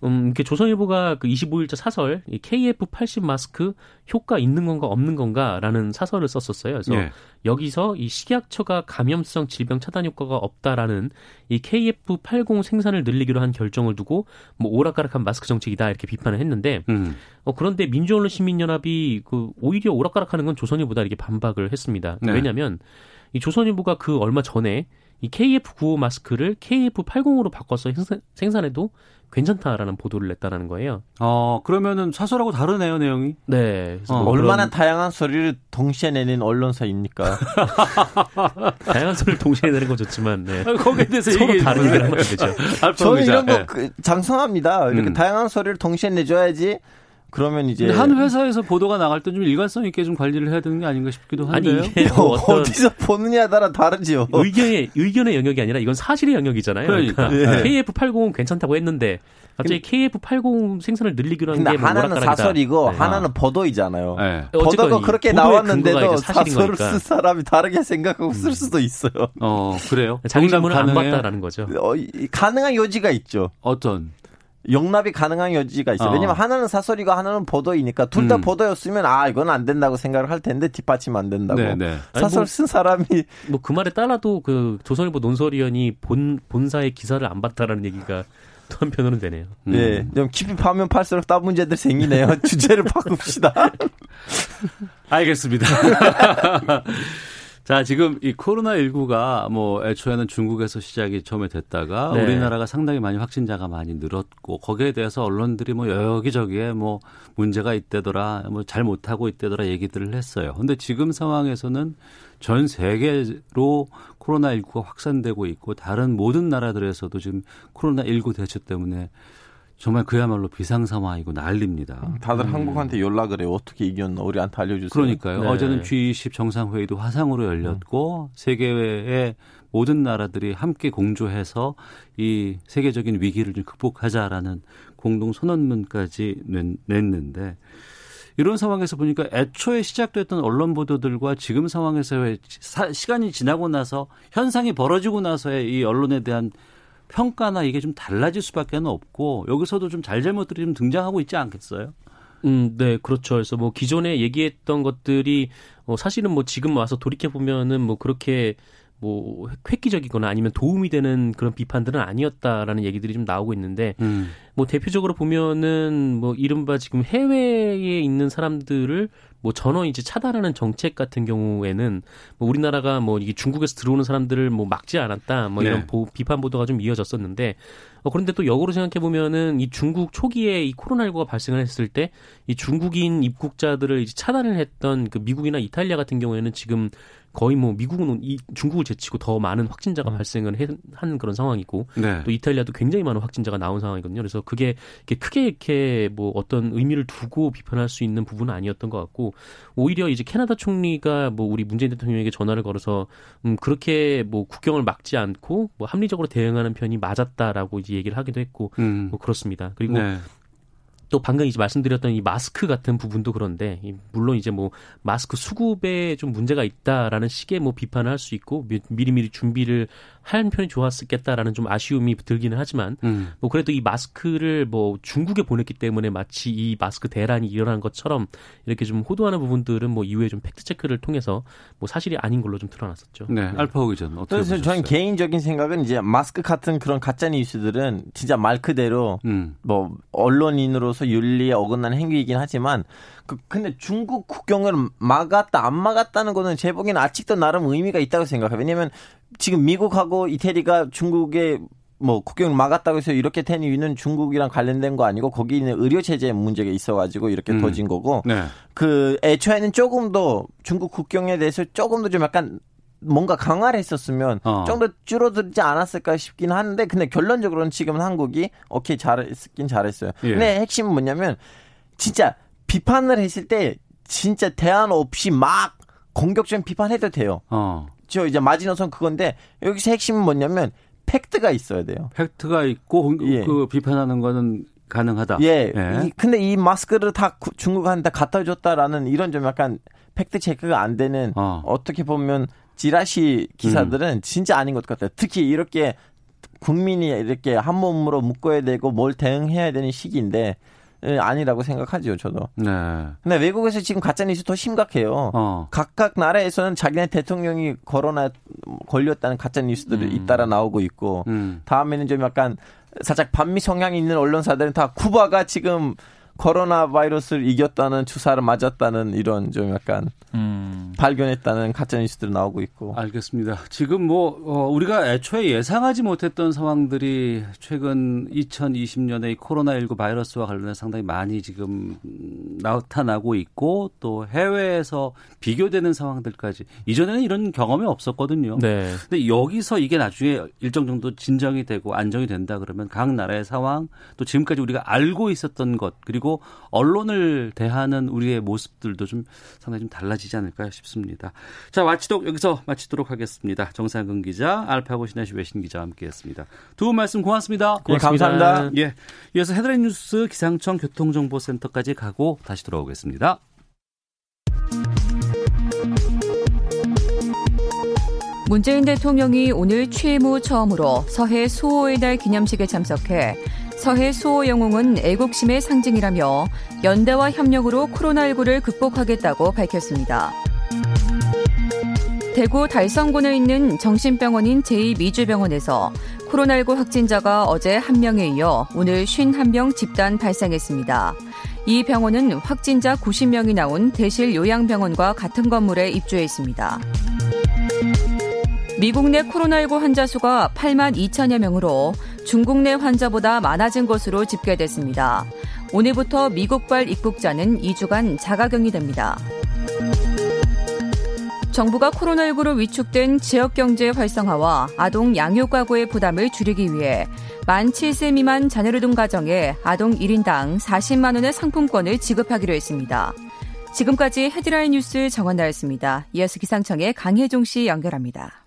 음, 이렇게 조선일보가 그 25일자 사설 이 KF80 마스크 효과 있는 건가 없는 건가라는 사설을 썼었어요. 그래서 예. 여기서 이 식약처가 감염성 질병 차단 효과가 없다라는 이 KF80 생산을 늘리기로 한 결정을 두고 뭐 오락가락한 마스크 정책이다 이렇게 비판을 했는데 음. 어, 그런데 민주언론 시민연합이 그 오히려 오락가락하는 건 조선일보다 이렇게 반박을 했습니다. 네. 왜냐하면 이 조선일보가 그 얼마 전에 이 KF95 마스크를 KF80으로 바꿔서 생산, 생산 해도 괜찮다라는 보도를 냈다라는 거예요. 어, 그러면은 사설하고 다르네요, 내용이. 네. 어, 뭐 얼마나 그런 다양한 소리를 동시에 내는 언론사입니까? 다양한 소리를 동시에 내는 건 좋지만 네. 거기에 대해서 서로 얘기해 다른. 얘기를 하면 안 되죠. 저는. 이런 거 예. 그, 장성합니다. 이렇게 음. 다양한 소리를 동시에 내줘야지. 그러면 이제 한 회사에서 보도가 나갈 때 좀 일관성 있게 좀 관리를 해야 되는 게 아닌가 싶기도 아니 한데요. 이게 뭐 어떤 어디서 보느냐에 따라 다르지요. 의견의 의견의 영역이 아니라 이건 사실의 영역이잖아요. 그러니까. 그러니까 예. KF80은 괜찮다고 했는데 갑자기 KF80 생산을 늘리기로 한 근데 게뭐 하나는. 사설이고 네. 하나는 보도이잖아요. 예. 어쨌건 보도가 이 그렇게 나왔는데도 사설을 거니까. 쓸 사람이 다르게 생각하고 쓸 수도 있어요. 어, 그래요. 자기 질문을 안? 봤다라는 거죠. 어, 이- 가능한 여지가 있죠. 어떤? 용납이 가능한 여지가 있어요. 어. 왜냐면 하나는 사설이고 하나는 보도이니까 둘다 음. 보도였으면 아 이건 안 된다고 생각을 할 텐데 뒷받침 안 된다고. 네, 네. 사설 뭐- 쓴 사람이 뭐 그 말에 따라도 그 조선일보 논설위원이 본 본사의 기사를 안 봤다라는 얘기가 또 한편으로는 되네요. 음. 예, 좀 깊이 파면 팔수록 딱 문제들 생기네요. 주제를 바꿉시다. 알겠습니다. 자, 지금 이 코로나19가 뭐 애초에는 중국에서 시작이 처음에 됐다가 네. 우리나라가 상당히 많이 확진자가 많이 늘었고 거기에 대해서 언론들이 뭐 여기저기에 뭐 문제가 있대더라, 뭐 잘 못하고 있대더라 얘기들을 했어요. 근데 지금 상황에서는 전 세계로 코로나19가 확산되고 있고 다른 모든 나라들에서도 지금 코로나19 대처 때문에 정말 그야말로 비상 상황이고 난립니다. 다들 한국한테 연락을 해요. 어떻게 이겼나 우리한테 알려주세요. 그러니까요. 네. 어제는 G20 정상회의도 화상으로 열렸고 세계의 모든 나라들이 함께 공조해서 이 세계적인 위기를 좀 극복하자라는 공동 선언문까지 낸- 냈는데 이런 상황에서 보니까 애초에 시작됐던 언론 보도들과 지금 상황에서의 시간이 지나고 나서 현상이 벌어지고 나서의 이 언론에 대한 평가나 이게 좀 달라질 수밖에 없고 여기서도 좀 잘잘못들이 좀 등장하고 있지 않겠어요? 음, 네, 그렇죠. 그래서 뭐 기존에 얘기했던 것들이 어, 사실은 뭐 지금 와서 돌이켜 보면은 뭐 그렇게 뭐 획기적이거나 아니면 도움이 되는 그런 비판들은 아니었다라는 얘기들이 좀 나오고 있는데 음. 뭐 대표적으로 보면은 뭐 이른바 지금 해외에 있는 사람들을 뭐 전원 이제 차단하는 정책 같은 경우에는 뭐 우리나라가 뭐 이게 중국에서 들어오는 사람들을 뭐 막지 않았다 뭐 이런 네. 보, 비판 보도가 좀 이어졌었는데 어, 그런데 또 역으로 생각해 보면은 이 중국 초기에 이 코로나19가 발생을 했을 때 이 중국인 입국자들을 이제 차단을 했던 그 미국이나 이탈리아 같은 경우에는 지금 거의 뭐 미국은 이 중국을 제치고 더 많은 확진자가 음. 발생을 해, 하는 그런 상황이고 네. 또 이탈리아도 굉장히 많은 확진자가 나온 상황이거든요. 그래서 그게 이렇게 크게 이렇게 뭐 어떤 의미를 두고 비판할 수 있는 부분은 아니었던 것 같고 오히려 이제 캐나다 총리가 뭐 우리 문재인 대통령에게 전화를 걸어서 음 그렇게 뭐 국경을 막지 않고 뭐 합리적으로 대응하는 편이 맞았다라고 이제 얘기를 하기도 했고 음. 뭐 그렇습니다. 그리고 네. 또 방금 이제 말씀드렸던 이 마스크 같은 부분도 그런데 물론 이제 뭐 마스크 수급에 좀 문제가 있다라는 식의 뭐 비판을 할 수 있고 미리미리 준비를 한 편이 좋았겠다라는 좀 아쉬움이 들기는 하지만 음. 뭐 그래도 이 마스크를 뭐 중국에 보냈기 때문에 마치 이 마스크 대란이 일어난 것처럼 이렇게 좀 호도하는 부분들은 뭐 이후에 좀 팩트 체크를 통해서 뭐 사실이 아닌 걸로 좀 드러났었죠. 네, 네. 알파 의전 어떻게 그래서 보셨어요? 저는 개인적인 생각은 이제 마스크 같은 그런 가짜 뉴스들은 진짜 말 그대로 음. 뭐 언론인으로서 윤리에 어긋나는 행위이긴 하지만 그 근데 중국 국경을 막았다 안 막았다는 거는 제 보기에는 아직도 나름 의미가 있다고 생각해요. 왜냐면 지금 미국하고 이태리가 중국에 뭐 국경을 막았다고 해서 이렇게 된 이유는 중국이랑 관련된 거 아니고 거기 있는 의료 체제 문제가 있어가지고 이렇게 음. 터진 거고 네. 그 애초에는 조금 더 중국 국경에 대해서 조금 더 좀 약간 뭔가 강화를 했었으면 어. 좀더 줄어들지 않았을까 싶긴 하는데 근데 결론적으로는 지금 한국이 오케이 잘했긴 잘했어요. 예. 근데 핵심은 뭐냐면 진짜 비판을 했을 때 진짜 대안 없이 막 공격적인 비판해도 돼요. 어. 저 이제 마지노선 그건데 여기서 핵심은 뭐냐면 팩트가 있어야 돼요. 팩트가 있고 예. 그 비판하는 거는 가능하다. 예. 예. 이, 근데 이 마스크를 다 중국한테 갖다 줬다라는 이런 좀 약간 팩트 체크가 안 되는 어. 떻게 보면 지라시 기사들은 음. 진짜 아닌 것 같아요. 특히 이렇게 국민이 이렇게 한 몸으로 묶어야 되고 뭘 대응해야 되는 시기인데 예, 아니라고 생각하죠, 저도. 네. 근데 외국에서 지금 가짜 뉴스 더 심각해요. 어. 각각 나라에서는 자기네 대통령이 코로나 걸렸다는 가짜 뉴스들이 음. 잇따라 나오고 있고, 음. 다음에는 좀 약간 살짝 반미 성향이 있는 언론사들은 다 쿠바가 지금 코로나 바이러스를 이겼다는 주사를 맞았다는 이런 좀 약간 음. 발견했다는 가짜 뉴스들 나오고 있고. 알겠습니다. 지금 뭐 어, 우리가 애초에 예상하지 못했던 상황들이 최근 2020년에 코로나 19 바이러스와 관련해 상당히 많이 지금 나타나고 있고 또 해외에서 비교되는 상황들까지 이전에는 이런 경험이 없었거든요. 네. 근데 여기서 이게 나중에 일정 정도 진정이 되고 안정이 된다 그러면 각 나라의 상황 또 지금까지 우리가 알고 있었던 것 그리고 언론을 대하는 우리의 모습들도 좀 상당히 좀 달라지지 않을까 싶습니다. 자, 마치도록 여기서 마치도록 하겠습니다. 정상근 기자, 알파고 신하시 외신 기자와 함께했습니다. 두 분 말씀 고맙습니다. 고맙습니다. 네, 감사합니다. 예, 이어서 헤드라인 뉴스 기상청 교통정보센터까지 가고 다시 돌아오겠습니다. 문재인 대통령이 오늘 취임 후 처음으로 서해 수호의 날 기념식에 참석해 서해 수호 영웅은 애국심의 상징이라며 연대와 협력으로 코로나19를 극복하겠다고 밝혔습니다. 대구 달성군에 있는 정신병원인 제2미주병원에서 코로나19 확진자가 어제 한 명에 이어 오늘 51명 집단 발생했습니다. 이 병원은 확진자 90명이 나온 대실 요양병원과 같은 건물에 입주해 있습니다. 미국 내 코로나19 환자 수가 8만 2천여 명으로 중국 내 환자보다 많아진 것으로 집계됐습니다. 오늘부터 미국발 입국자는 2주간 자가격리됩니다. 정부가 코로나19로 위축된 지역경제 활성화와 아동 양육가구의 부담을 줄이기 위해 만 7세 미만 자녀를 둔 가정에 아동 1인당 40만 원의 상품권을 지급하기로 했습니다. 지금까지 헤드라인 뉴스 정원 나였습니다. 이어서 기상청의 강혜종 씨 연결합니다.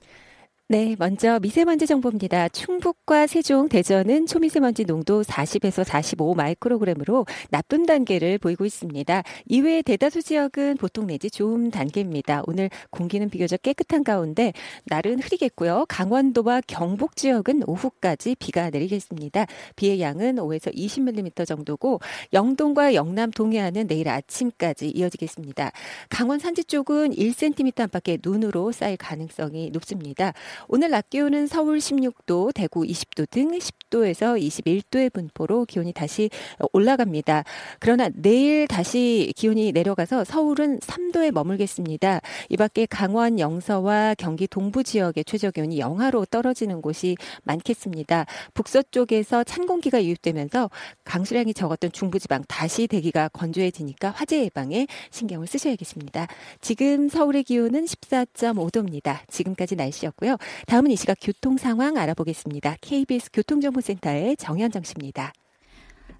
네, 먼저 미세먼지 정보입니다. 충북과 세종, 대전은 초미세먼지 농도 40에서 45 마이크로그램으로 나쁨 단계를 보이고 있습니다. 이외에 대다수 지역은 보통 내지 좋음 단계입니다. 오늘 공기는 비교적 깨끗한 가운데 날은 흐리겠고요. 강원도와 경북 지역은 오후까지 비가 내리겠습니다. 비의 양은 5에서 20mm 정도고 영동과 영남 동해안은 내일 아침까지 이어지겠습니다. 강원 산지 쪽은 1cm 안팎의 눈으로 쌓일 가능성이 높습니다. 오늘 낮 기온은 서울 16도, 대구 20도 등 10도에서 21도의 분포로 기온이 다시 올라갑니다. 그러나 내일 다시 기온이 내려가서 서울은 3도에 머물겠습니다. 이 밖에 강원 영서와 경기 동부 지역의 최저 기온이 영하로 떨어지는 곳이 많겠습니다. 북서쪽에서 찬 공기가 유입되면서 강수량이 적었던 중부지방 다시 대기가 건조해지니까 화재 예방에 신경을 쓰셔야겠습니다. 지금 서울의 기온은 14.5도입니다. 지금까지 날씨였고요. 다음은 이 시각 교통 상황 알아보겠습니다. KBS 교통정보센터의 정현정 씨입니다.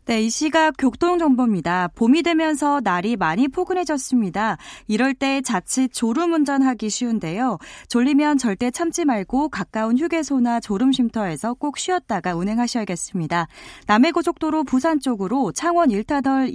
네, 이 시각 교통정보입니다. 봄이 되면서 날이 많이 포근해졌습니다. 이럴 때 자칫 졸음운전하기 쉬운데요. 졸리면 절대 참지 말고 가까운 휴게소나 졸음쉼터에서 꼭 쉬었다가 운행하셔야겠습니다. 남해고속도로 부산 쪽으로 창원 1타덜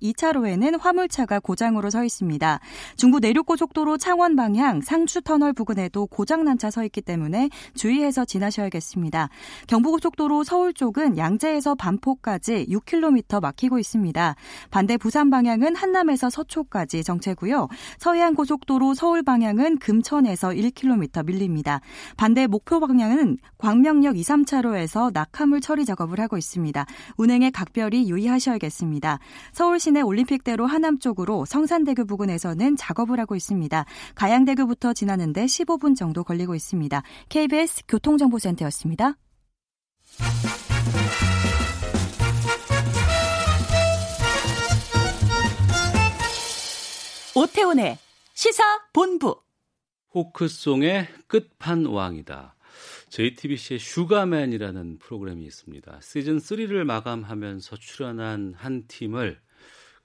2차로에는 화물차가 고장으로 서 있습니다. 중부 내륙고속도로 창원 방향 상추터널 부근에도 고장난 차 서 있기 때문에 주의해서 지나셔야겠습니다. 경부고속도로 서울 쪽은 양재에서 반포까지 6 km 막히고 있습니다. 반대 부산 방향은 한남에서 서초까지 정체고요. 서해안 고속도로 서울 방향은 금천에서 1km 밀립니다. 반대 목표 방향은 광명역 2, 3차로에서 낙하물 처리 작업을 하고 있습니다. 운행에 각별히 유의하셔야겠습니다. 서울 시내 올림픽대로 하남 쪽으로 성산대교 부근에서는 작업을 하고 있습니다. 가양대교부터 지나는데 15분 정도 걸리고 있습니다. KBS 교통정보센터였습니다. 오태훈의 시사 본부. 포크송의 끝판왕이다. JTBC의 슈가맨이라는 프로그램이 있습니다. 시즌 3를 마감하면서 출연한 한 팀을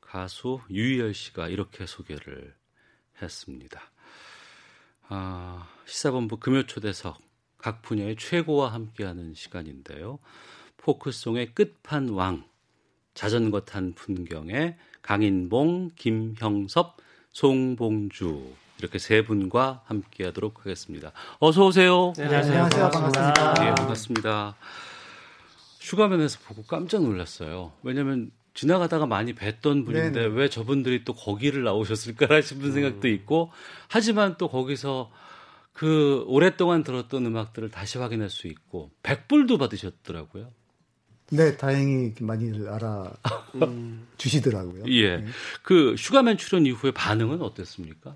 가수 유희열 씨가 이렇게 소개를 했습니다. 아, 시사본부 금요초대석 각 분야의 최고와 함께하는 시간인데요. 포크송의 끝판왕 자전거 탄 풍경에 강인봉, 김형섭, 송봉주 이렇게 세 분과 함께하도록 하겠습니다. 어서 오세요. 네, 안녕하세요. 안녕하세요. 반갑습니다. 네, 반갑습니다. 슈가맨에서 보고 깜짝 놀랐어요. 왜냐하면 지나가다가 많이 뵀던 분인데 네네. 왜 저분들이 또 거기를 나오셨을까 싶은 생각도 있고 하지만 또 거기서 그 오랫동안 들었던 음악들을 다시 확인할 수 있고 백불도 받으셨더라고요. 네, 다행히 많이들 알아 음. 주시더라고요. 예. 네. 그 슈가맨 출연 이후에 반응은 어땠습니까?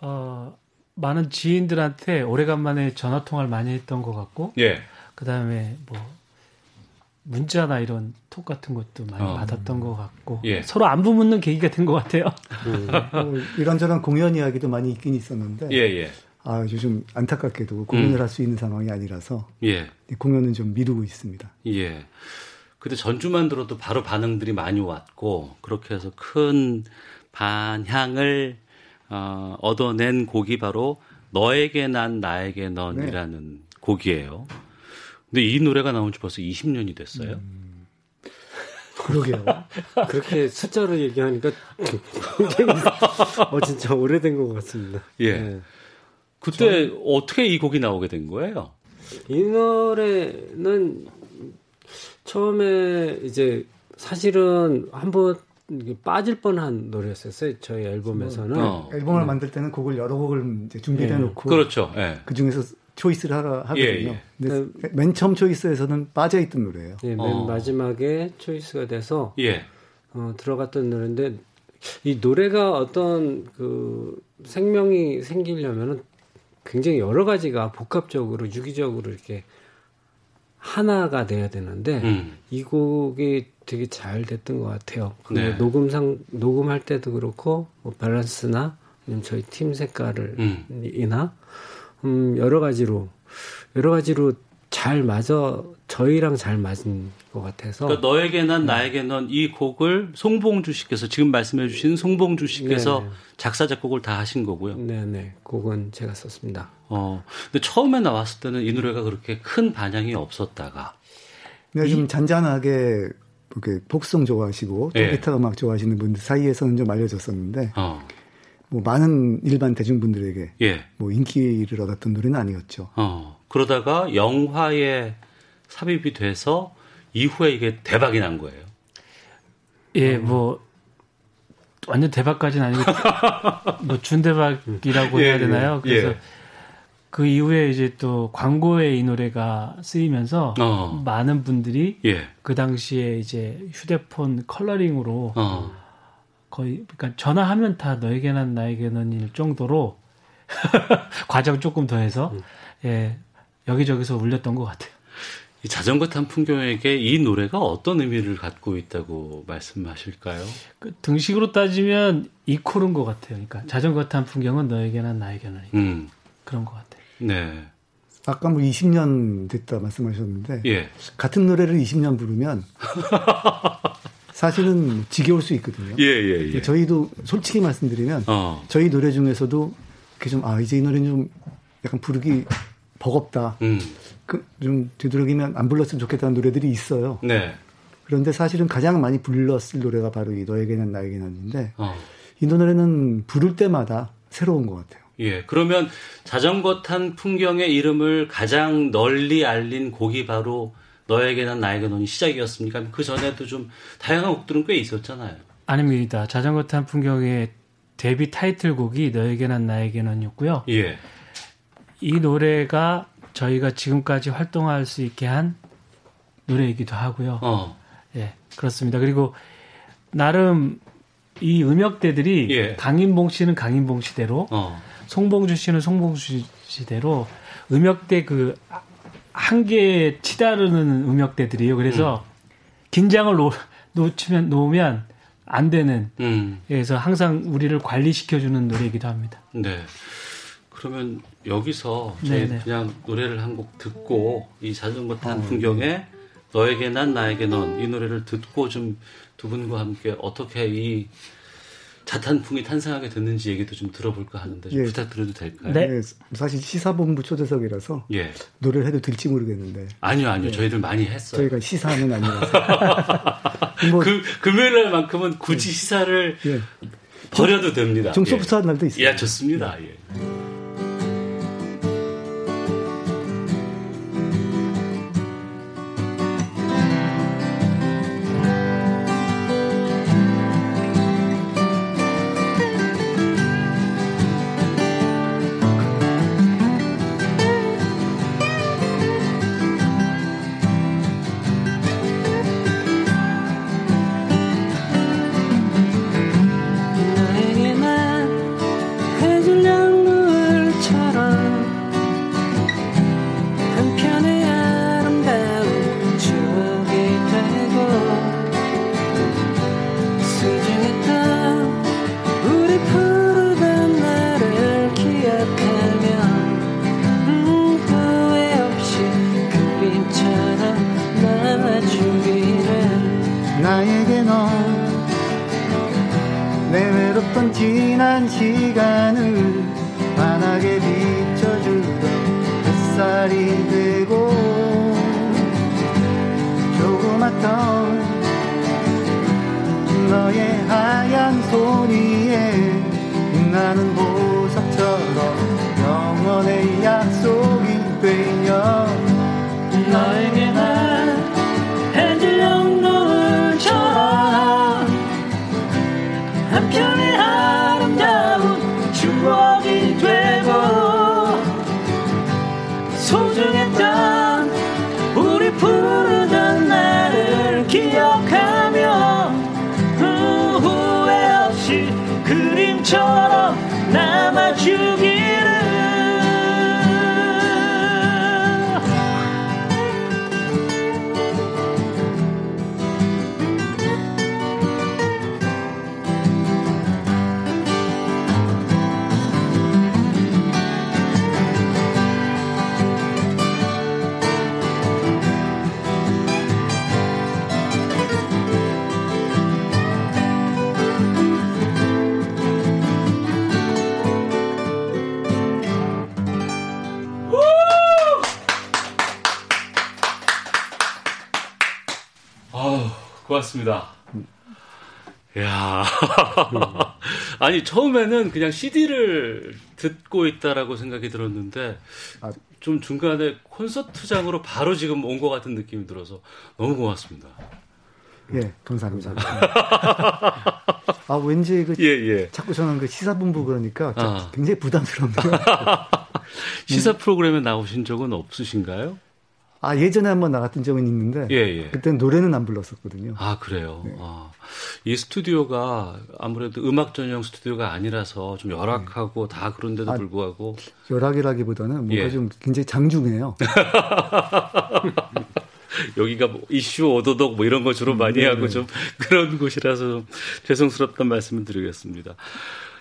어, 많은 지인들한테 오래간만에 전화 통화를 많이 했던 것 같고, 예. 그 다음에 뭐 문자나 이런 톡 같은 것도 많이 어. 받았던 것 같고, 예. 서로 안부 묻는 계기가 된 것 같아요. 음. 어, 이런저런 공연 이야기도 많이 있긴 있었는데, 예, 예. 아, 요즘 안타깝게도 공연을 음. 할수 있는 상황이 아니라서 예. 공연은 좀 미루고 있습니다. 예. 근데 전주만 들어도 바로 반응들이 많이 왔고 그렇게 해서 큰 반향을 어, 얻어낸 곡이 바로 너에게 난 나에게 넌이라는 네. 곡이에요. 근데 이 노래가 나온 지 벌써 20년이 됐어요. 음. 그러게요. 그렇게 숫자로 얘기하니까 어 진짜 오래된 것 같습니다. 예. 네. 그때 저... 어떻게 이 곡이 나오게 된 거예요? 이 노래는 처음에 이제 사실은 한번 빠질 뻔한 노래였었어요. 저희 앨범에서는. 어. 앨범을 만들 때는 곡을 여러 곡을 이제 준비해 예. 놓고 그렇죠. 예. 그 중에서 초이스를 하라 하거든요. 예, 예. 근데 그, 맨 처음 초이스에서는 빠져 있던 노래예요. 예, 맨 어. 마지막에 초이스가 돼서 예. 어, 들어갔던 노래인데 이 노래가 어떤 그 생명이 생기려면은 굉장히 여러 가지가 복합적으로 유기적으로 이렇게 하나가 돼야 되는데 음. 이 곡이 되게 잘 됐던 것 같아요. 네. 녹음상 녹음할 때도 그렇고 뭐 밸런스나 아니면 저희 팀 색깔을 음. 이나 음, 여러 가지로 여러 가지로 잘 맞아 저희랑 잘 맞은 것 같아서. 그러니까 너에게 난 네. 나에게 넌 이 곡을 송봉주 씨께서 지금 말씀해 주신 송봉주 씨께서 네네. 작사 작곡을 다 하신 거고요. 네, 네. 곡은 제가 썼습니다. 어. 근데 처음에 나왔을 때는 이 노래가 그렇게 큰 반향이 없었다가 네, 좀 잔잔하게 이렇게 복성 좋아하시고 또 예. 기타 음악 좋아하시는 분들 사이에서는 좀 알려졌었는데 어. 뭐 많은 일반 대중분들에게 예. 뭐 인기를 얻었던 노래는 아니었죠. 어. 그러다가 영화에 삽입이 돼서 이후에 이게 대박이 난 거예요. 예, 뭐 완전 대박까지는 아니고 뭐 준대박이라고 예, 해야 되나요? 예, 그래서 예. 그 이후에 이제 또 광고에 이 노래가 쓰이면서 어. 많은 분들이 예. 그 당시에 이제 휴대폰 컬러링으로 어. 거의 그러니까 전화하면 다 너에게 난 나에게 는일 정도로 과정 조금 더해서 음. 예 여기저기서 울렸던 것 같아요. 이 자전거 탄 풍경에게 이 노래가 어떤 의미를 갖고 있다고 말씀하실까요? 그 등식으로 따지면 이코른 것 같아요. 그러니까 자전거 탄 풍경은 너에게 난 나에게는 음. 그런 것 같아요. 네. 아까 뭐 20년 됐다 말씀하셨는데 예. 같은 노래를 20년 부르면 사실은 지겨울 수 있거든요. 예, 예, 예. 저희도 솔직히 말씀드리면 어. 저희 노래 중에서도 이렇게 좀 아 이제 이 노래는 좀 약간 부르기 버겁다. 음. 그좀 되도록이면 안 불렀으면 좋겠다는 노래들이 있어요. 네. 그런데 사실은 가장 많이 불렀을 노래가 바로 이 너에게는 나에게는인데 어. 이 노래는 부를 때마다 새로운 것 같아요. 예. 그러면 자전거 탄 풍경의 이름을 가장 널리 알린 곡이 바로 너에게는 나에게 넌이 시작이었습니까? 그 전에도 좀 다양한 곡들은 꽤 있었잖아요. 아닙니다. 자전거 탄 풍경의 데뷔 타이틀곡이 너에게 난 나에게 넌이었고요. 예. 이 노래가 저희가 지금까지 활동할 수 있게 한 노래이기도 하고요. 어. 예, 그렇습니다. 그리고 나름 이 음역대들이 예. 강인봉 씨는 강인봉 씨대로 어. 송봉주 씨는 송봉주 씨대로 음역대 그 한계에 치다르는 음역대들이에요. 그래서 음. 긴장을 놓, 놓치면 놓으면 안 되는. 음. 그래서 항상 우리를 관리시켜주는 노래이기도 합니다. 네. 그러면 여기서 저희 네네. 그냥 노래를 한 곡 듣고 이 자전거 탄 어, 풍경에 네. 너에게 난 나에게 넌 이 노래를 듣고 좀 두 분과 함께 어떻게 이 자탄풍이 탄생하게 됐는지 얘기도 좀 들어볼까 하는데 좀 예. 부탁드려도 될까요? 네. 네. 사실 시사본부 초대석이라서 예. 노래를 해도 될지 모르겠는데. 아니요, 아니요. 네. 저희들 많이 했어요. 저희가 시사는 아니라서. 뭐, 그 금요일 날만큼은 굳이 예. 시사를 예. 버려도 됩니다. 좀 소프트한 날도 있어요. 예, 좋습니다. 예. 고맙습니다. 야 아니 처음에는 그냥 CD를 듣고 있다라고 생각이 들었는데 아, 좀 중간에 콘서트장으로 바로 지금 온 것 같은 느낌이 들어서 너무 고맙습니다. 예, 감사합니다. 아, 왠지 그 예, 예. 자꾸 저는 그 시사본부 그러니까 아. 굉장히 부담스럽네요. 시사 프로그램에 나오신 적은 없으신가요? 아 예전에 한번 나갔던 적은 있는데 예, 예. 그때는 노래는 안 불렀었거든요. 아 그래요. 네. 아, 이 스튜디오가 아무래도 음악 전용 스튜디오가 아니라서 좀 열악하고 네. 다 그런데도 아, 불구하고 열악이라기보다는 뭔가 예. 좀 굉장히 장중해요. 여기가 뭐 이슈 오도독 뭐 이런 거 주로 많이 네, 하고 네. 좀 그런 곳이라서 좀 죄송스럽단 말씀을 드리겠습니다.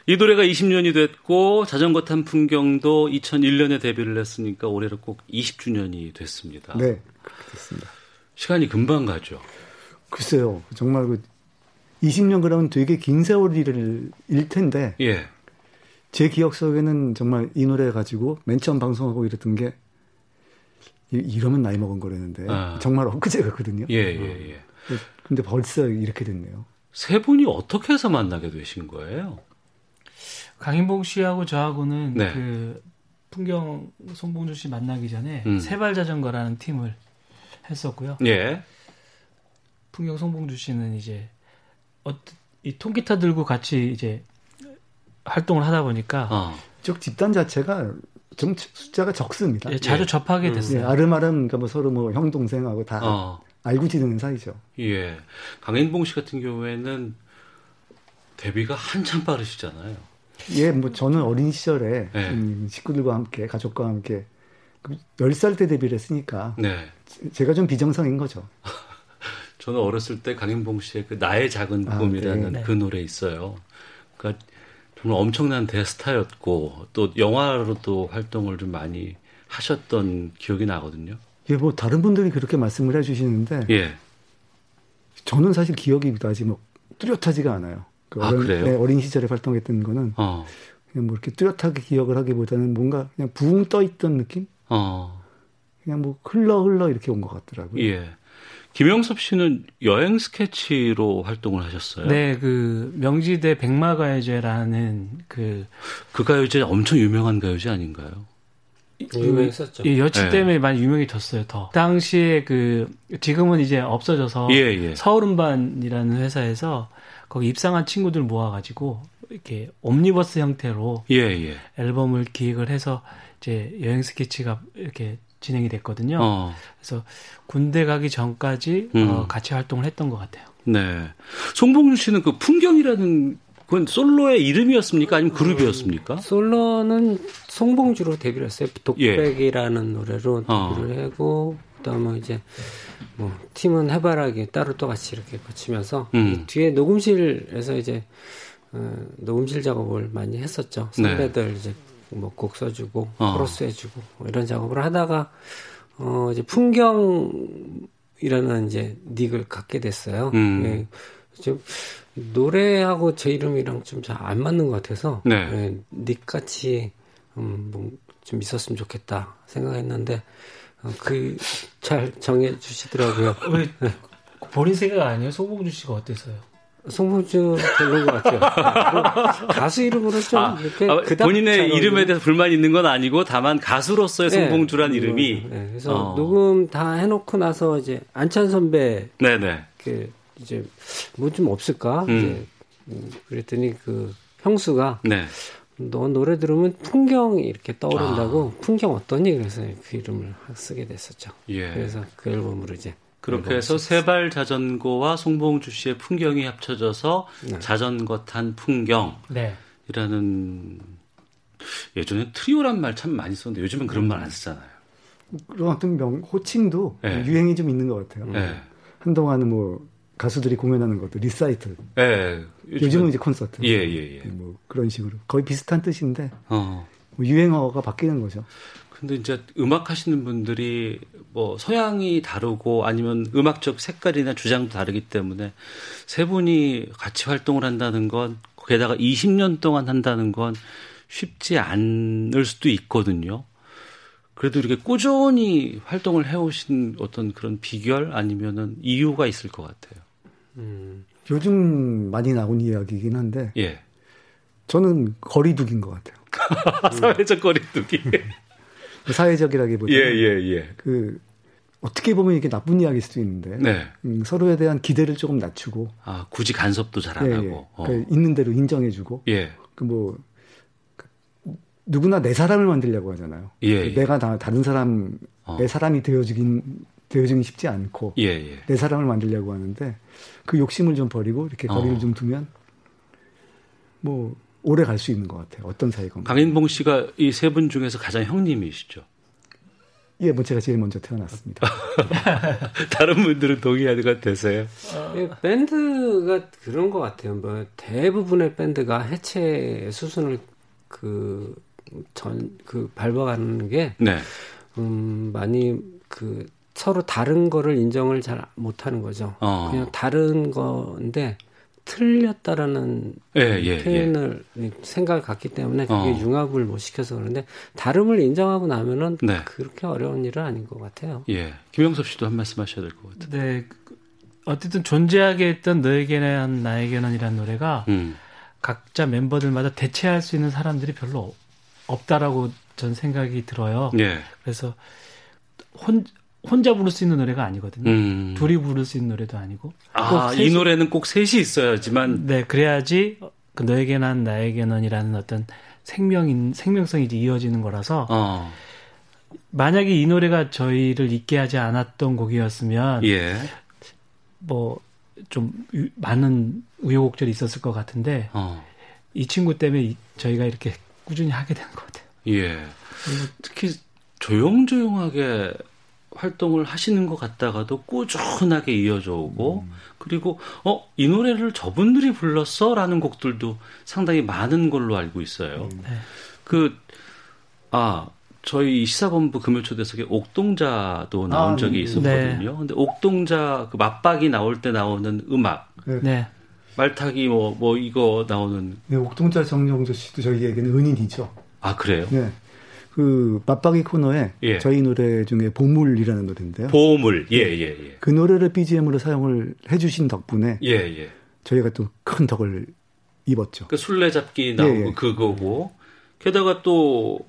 이 노래가 20년이 됐고 자전거 탄 풍경도 2001년에 데뷔를 했으니까 올해로 꼭 20주년이 됐습니다. 네, 그렇게 됐습니다. 시간이 금방 가죠. 글쎄요, 정말 그 20년 그러면 되게 긴 세월일 텐데. 예. 제 기억 속에는 정말 이 노래 가지고 맨 처음 방송하고 이랬던 게 이러면 나이 먹은 거라는데 아. 정말 엊그제 같거든요. 예, 예, 예. 근데 벌써 이렇게 됐네요. 세 분이 어떻게 해서 만나게 되신 거예요? 강인봉 씨하고 저하고는 네. 그 풍경 송봉주 씨 만나기 전에 음. 세발 자전거라는 팀을 했었고요. 예. 풍경 송봉주 씨는 이제 어, 이 통기타 들고 같이 이제 활동을 하다 보니까 어. 쪽 집단 자체가 좀 숫자가 적습니다. 예, 자주 예. 접하게 음. 됐어요. 예, 아름아름 그러니까 뭐 서로 뭐 형 동생하고 다 어. 알고 지내는 사이죠. 예. 강인봉 씨 같은 경우에는 데뷔가 한참 빠르시잖아요. 예, 뭐 저는 어린 시절에 네. 음, 식구들과 함께 가족과 함께 10살 그때 데뷔를 했으니까 네. 제가 좀 비정상인 거죠. 저는 어렸을 때 강인봉 씨의 그 나의 작은 아, 꿈이라는 네. 그 노래 있어요. 그러니까 정말 엄청난 대스타였고 또 영화로도 활동을 좀 많이 하셨던 기억이 나거든요. 예, 뭐 다른 분들이 그렇게 말씀을 해주시는데 예. 저는 사실 기억이 나지 뭐 뚜렷하지가 않아요. 그 아, 어린, 네, 어린 시절에 활동했던 거는 어. 그냥 뭐 이렇게 뚜렷하게 기억을 하기보다는 뭔가 그냥 붕 떠 있던 느낌? 어. 그냥 뭐 흘러 흘러 이렇게 온 것 같더라고요. 예. 김영섭 씨는 여행 스케치로 활동을 하셨어요. 네, 그 명지대 백마가요제라는 그 그 가요제 엄청 유명한 가요제 아닌가요? 유명했었죠. 예, 여치 네. 때문에 많이 유명해졌어요. 더 당시에 그 지금은 이제 없어져서 예, 예. 서울음반이라는 회사에서 거기 입상한 친구들 모아가지고 이렇게 옴니버스 형태로 예, 예. 앨범을 기획을 해서 이제 여행 스케치가 이렇게 진행이 됐거든요. 어. 그래서 군대 가기 전까지 음. 어, 같이 활동을 했던 것 같아요. 네. 송봉준 씨는 그 풍경이라는 그건 솔로의 이름이었습니까? 아니면 그룹이었습니까? 음, 솔로는 송봉주로 데뷔를 했어요. 독백이라는 예. 노래로 어. 데뷔를 어. 하고 그다음에 이제 뭐 팀은 해바라기 따로 또 같이 이렇게 거치면서 음. 뒤에 녹음실에서 이제 어, 녹음실 작업을 많이 했었죠. 네. 선배들 네. 이제 뭐 곡 써주고 어. 코러스 해주고 뭐 이런 작업을 하다가 어 이제 풍경이라는 이제 닉을 갖게 됐어요. 음. 예. 좀 노래하고 제 이름이랑 좀 잘 안 맞는 것 같아서 네. 예, 닉 같이 음, 뭐 좀 있었으면 좋겠다 생각했는데 어, 그잘 정해 주시더라고요. 왜 본인 생각 아니에요? 송봉주 씨가 어땠어요? 송봉주 별로인 것 같아요. 가수 이름으로 좀 아, 이렇게 아, 본인의 이름에 대해서 불만 있는 건 아니고 다만 가수로서의 네, 송봉주란 네, 이름이 네, 그래서 어. 녹음 다 해놓고 나서 이제 안찬 선배 네네 그 이제 뭐 좀 없을까 음. 이제 음, 그랬더니 그 형수가 네. 너 노래 들으면 풍경이 이렇게 떠오른다고 아. 풍경 어떠니? 그래서 그 이름을 쓰게 됐었죠. 예. 그래서 그 앨범으로 이제 그렇게 해서 세발 자전거와 송봉주 씨의 풍경이 합쳐져서 네. 자전거 탄 풍경이라는 네. 예전에 트리오란 말 참 많이 썼는데 요즘은 그런 말 안 쓰잖아요. 그런 어떤 명 호칭도 네. 유행이 좀 있는 것 같아요. 네. 한동안은 뭐 가수들이 공연하는 것도 리사이틀. 예. 요즘은 이제 콘서트. 예, 예, 예. 뭐 그런 식으로 거의 비슷한 뜻인데 어. 뭐 유행어가 바뀌는 거죠. 근데 이제 음악 하시는 분들이 뭐 서양이 다르고 아니면 음악적 색깔이나 주장도 다르기 때문에 세 분이 같이 활동을 한다는 건 게다가 20년 동안 한다는 건 쉽지 않을 수도 있거든요. 그래도 이렇게 꾸준히 활동을 해오신 어떤 그런 비결 아니면은 이유가 있을 것 같아요. 음. 요즘 많이 나온 이야기이긴 한데, 예. 저는 거리두기인 것 같아요. 사회적 거리두기. 사회적이라기보다 예, 예, 예. 그 어떻게 보면 이게 나쁜 이야기일 수도 있는데 네. 음, 서로에 대한 기대를 조금 낮추고 아 굳이 간섭도 잘안 예, 하고 예. 어. 그 있는 대로 인정해주고 예. 그뭐 그 누구나 내 사람을 만들려고 하잖아요. 예, 예. 내가 다 다른 사람 어. 내 사람이 되어주긴 되어주긴 쉽지 않고 예, 예. 내 사람을 만들려고 하는데 그 욕심을 좀 버리고 이렇게 거리를 어. 좀 두면 뭐 오래 갈 수 있는 것 같아요. 어떤 사이건. 강인봉 씨가 이 세 분 중에서 가장 형님이시죠. 예, 뭐 제가 제일 먼저 태어났습니다. 다른 분들은 동의하는 되세요? 예, 밴드가 그런 것 같아요. 뭐 대부분의 밴드가 해체 수순을 그 전그 그 밟아가는 게 네. 음, 많이 그 서로 다른 거를 인정을 잘 못하는 거죠. 어. 그냥 다른 건데 틀렸다라는 예, 예, 표현을 예. 생각을 갖기 때문에 그게 어. 융합을 못 시켜서 그런데 다름을 인정하고 나면은 네. 그렇게 어려운 일은 아닌 것 같아요. 예, 김영섭 씨도 한 말씀 하셔야 될 것 같아요. 네, 어쨌든 존재하게 했던 너에게는 나에게는이라는 노래가 음. 각자 멤버들마다 대체할 수 있는 사람들이 별로 없다라고 전 생각이 들어요. 예. 그래서 혼 혼자 부를 수 있는 노래가 아니거든요. 음. 둘이 부를 수 있는 노래도 아니고. 아, 이 노래는 꼭 셋이 있어야지만. 네, 그래야지 그 너에게 난 나에게 넌이라는 어떤 생명인 생명성이 이어지는 거라서. 어. 만약에 이 노래가 저희를 잊게 하지 않았던 곡이었으면 예. 뭐좀 많은 우여곡절이 있었을 것 같은데 어. 이 친구 때문에 저희가 이렇게 꾸준히 하게 된 것 같아요. 예. 특히 조용조용하게 활동을 하시는 것 같다가도 꾸준하게 이어져 오고 음. 그리고 어 이 노래를 저분들이 불렀어라는 곡들도 상당히 많은 걸로 알고 있어요. 음. 네. 그아 저희 시사본부 금요초대석에 옥동자도 나온 아, 적이 네. 있었거든요. 네. 근데 옥동자 그 맞박이 나올 때 나오는 음악. 네. 네. 말타기 뭐, 뭐 이거 나오는. 네, 옥동자 정영조 씨도 저희에게는 은인이죠. 아, 그래요? 네. 그 맞박이 코너에 예. 저희 노래 중에 보물이라는 노래인데요. 보물, 예, 예, 예. 그 노래를 BGM으로 사용을 해주신 덕분에 예, 예. 저희가 또 큰 덕을 입었죠. 그 술래잡기 나오고 예, 예. 그거고 게다가 또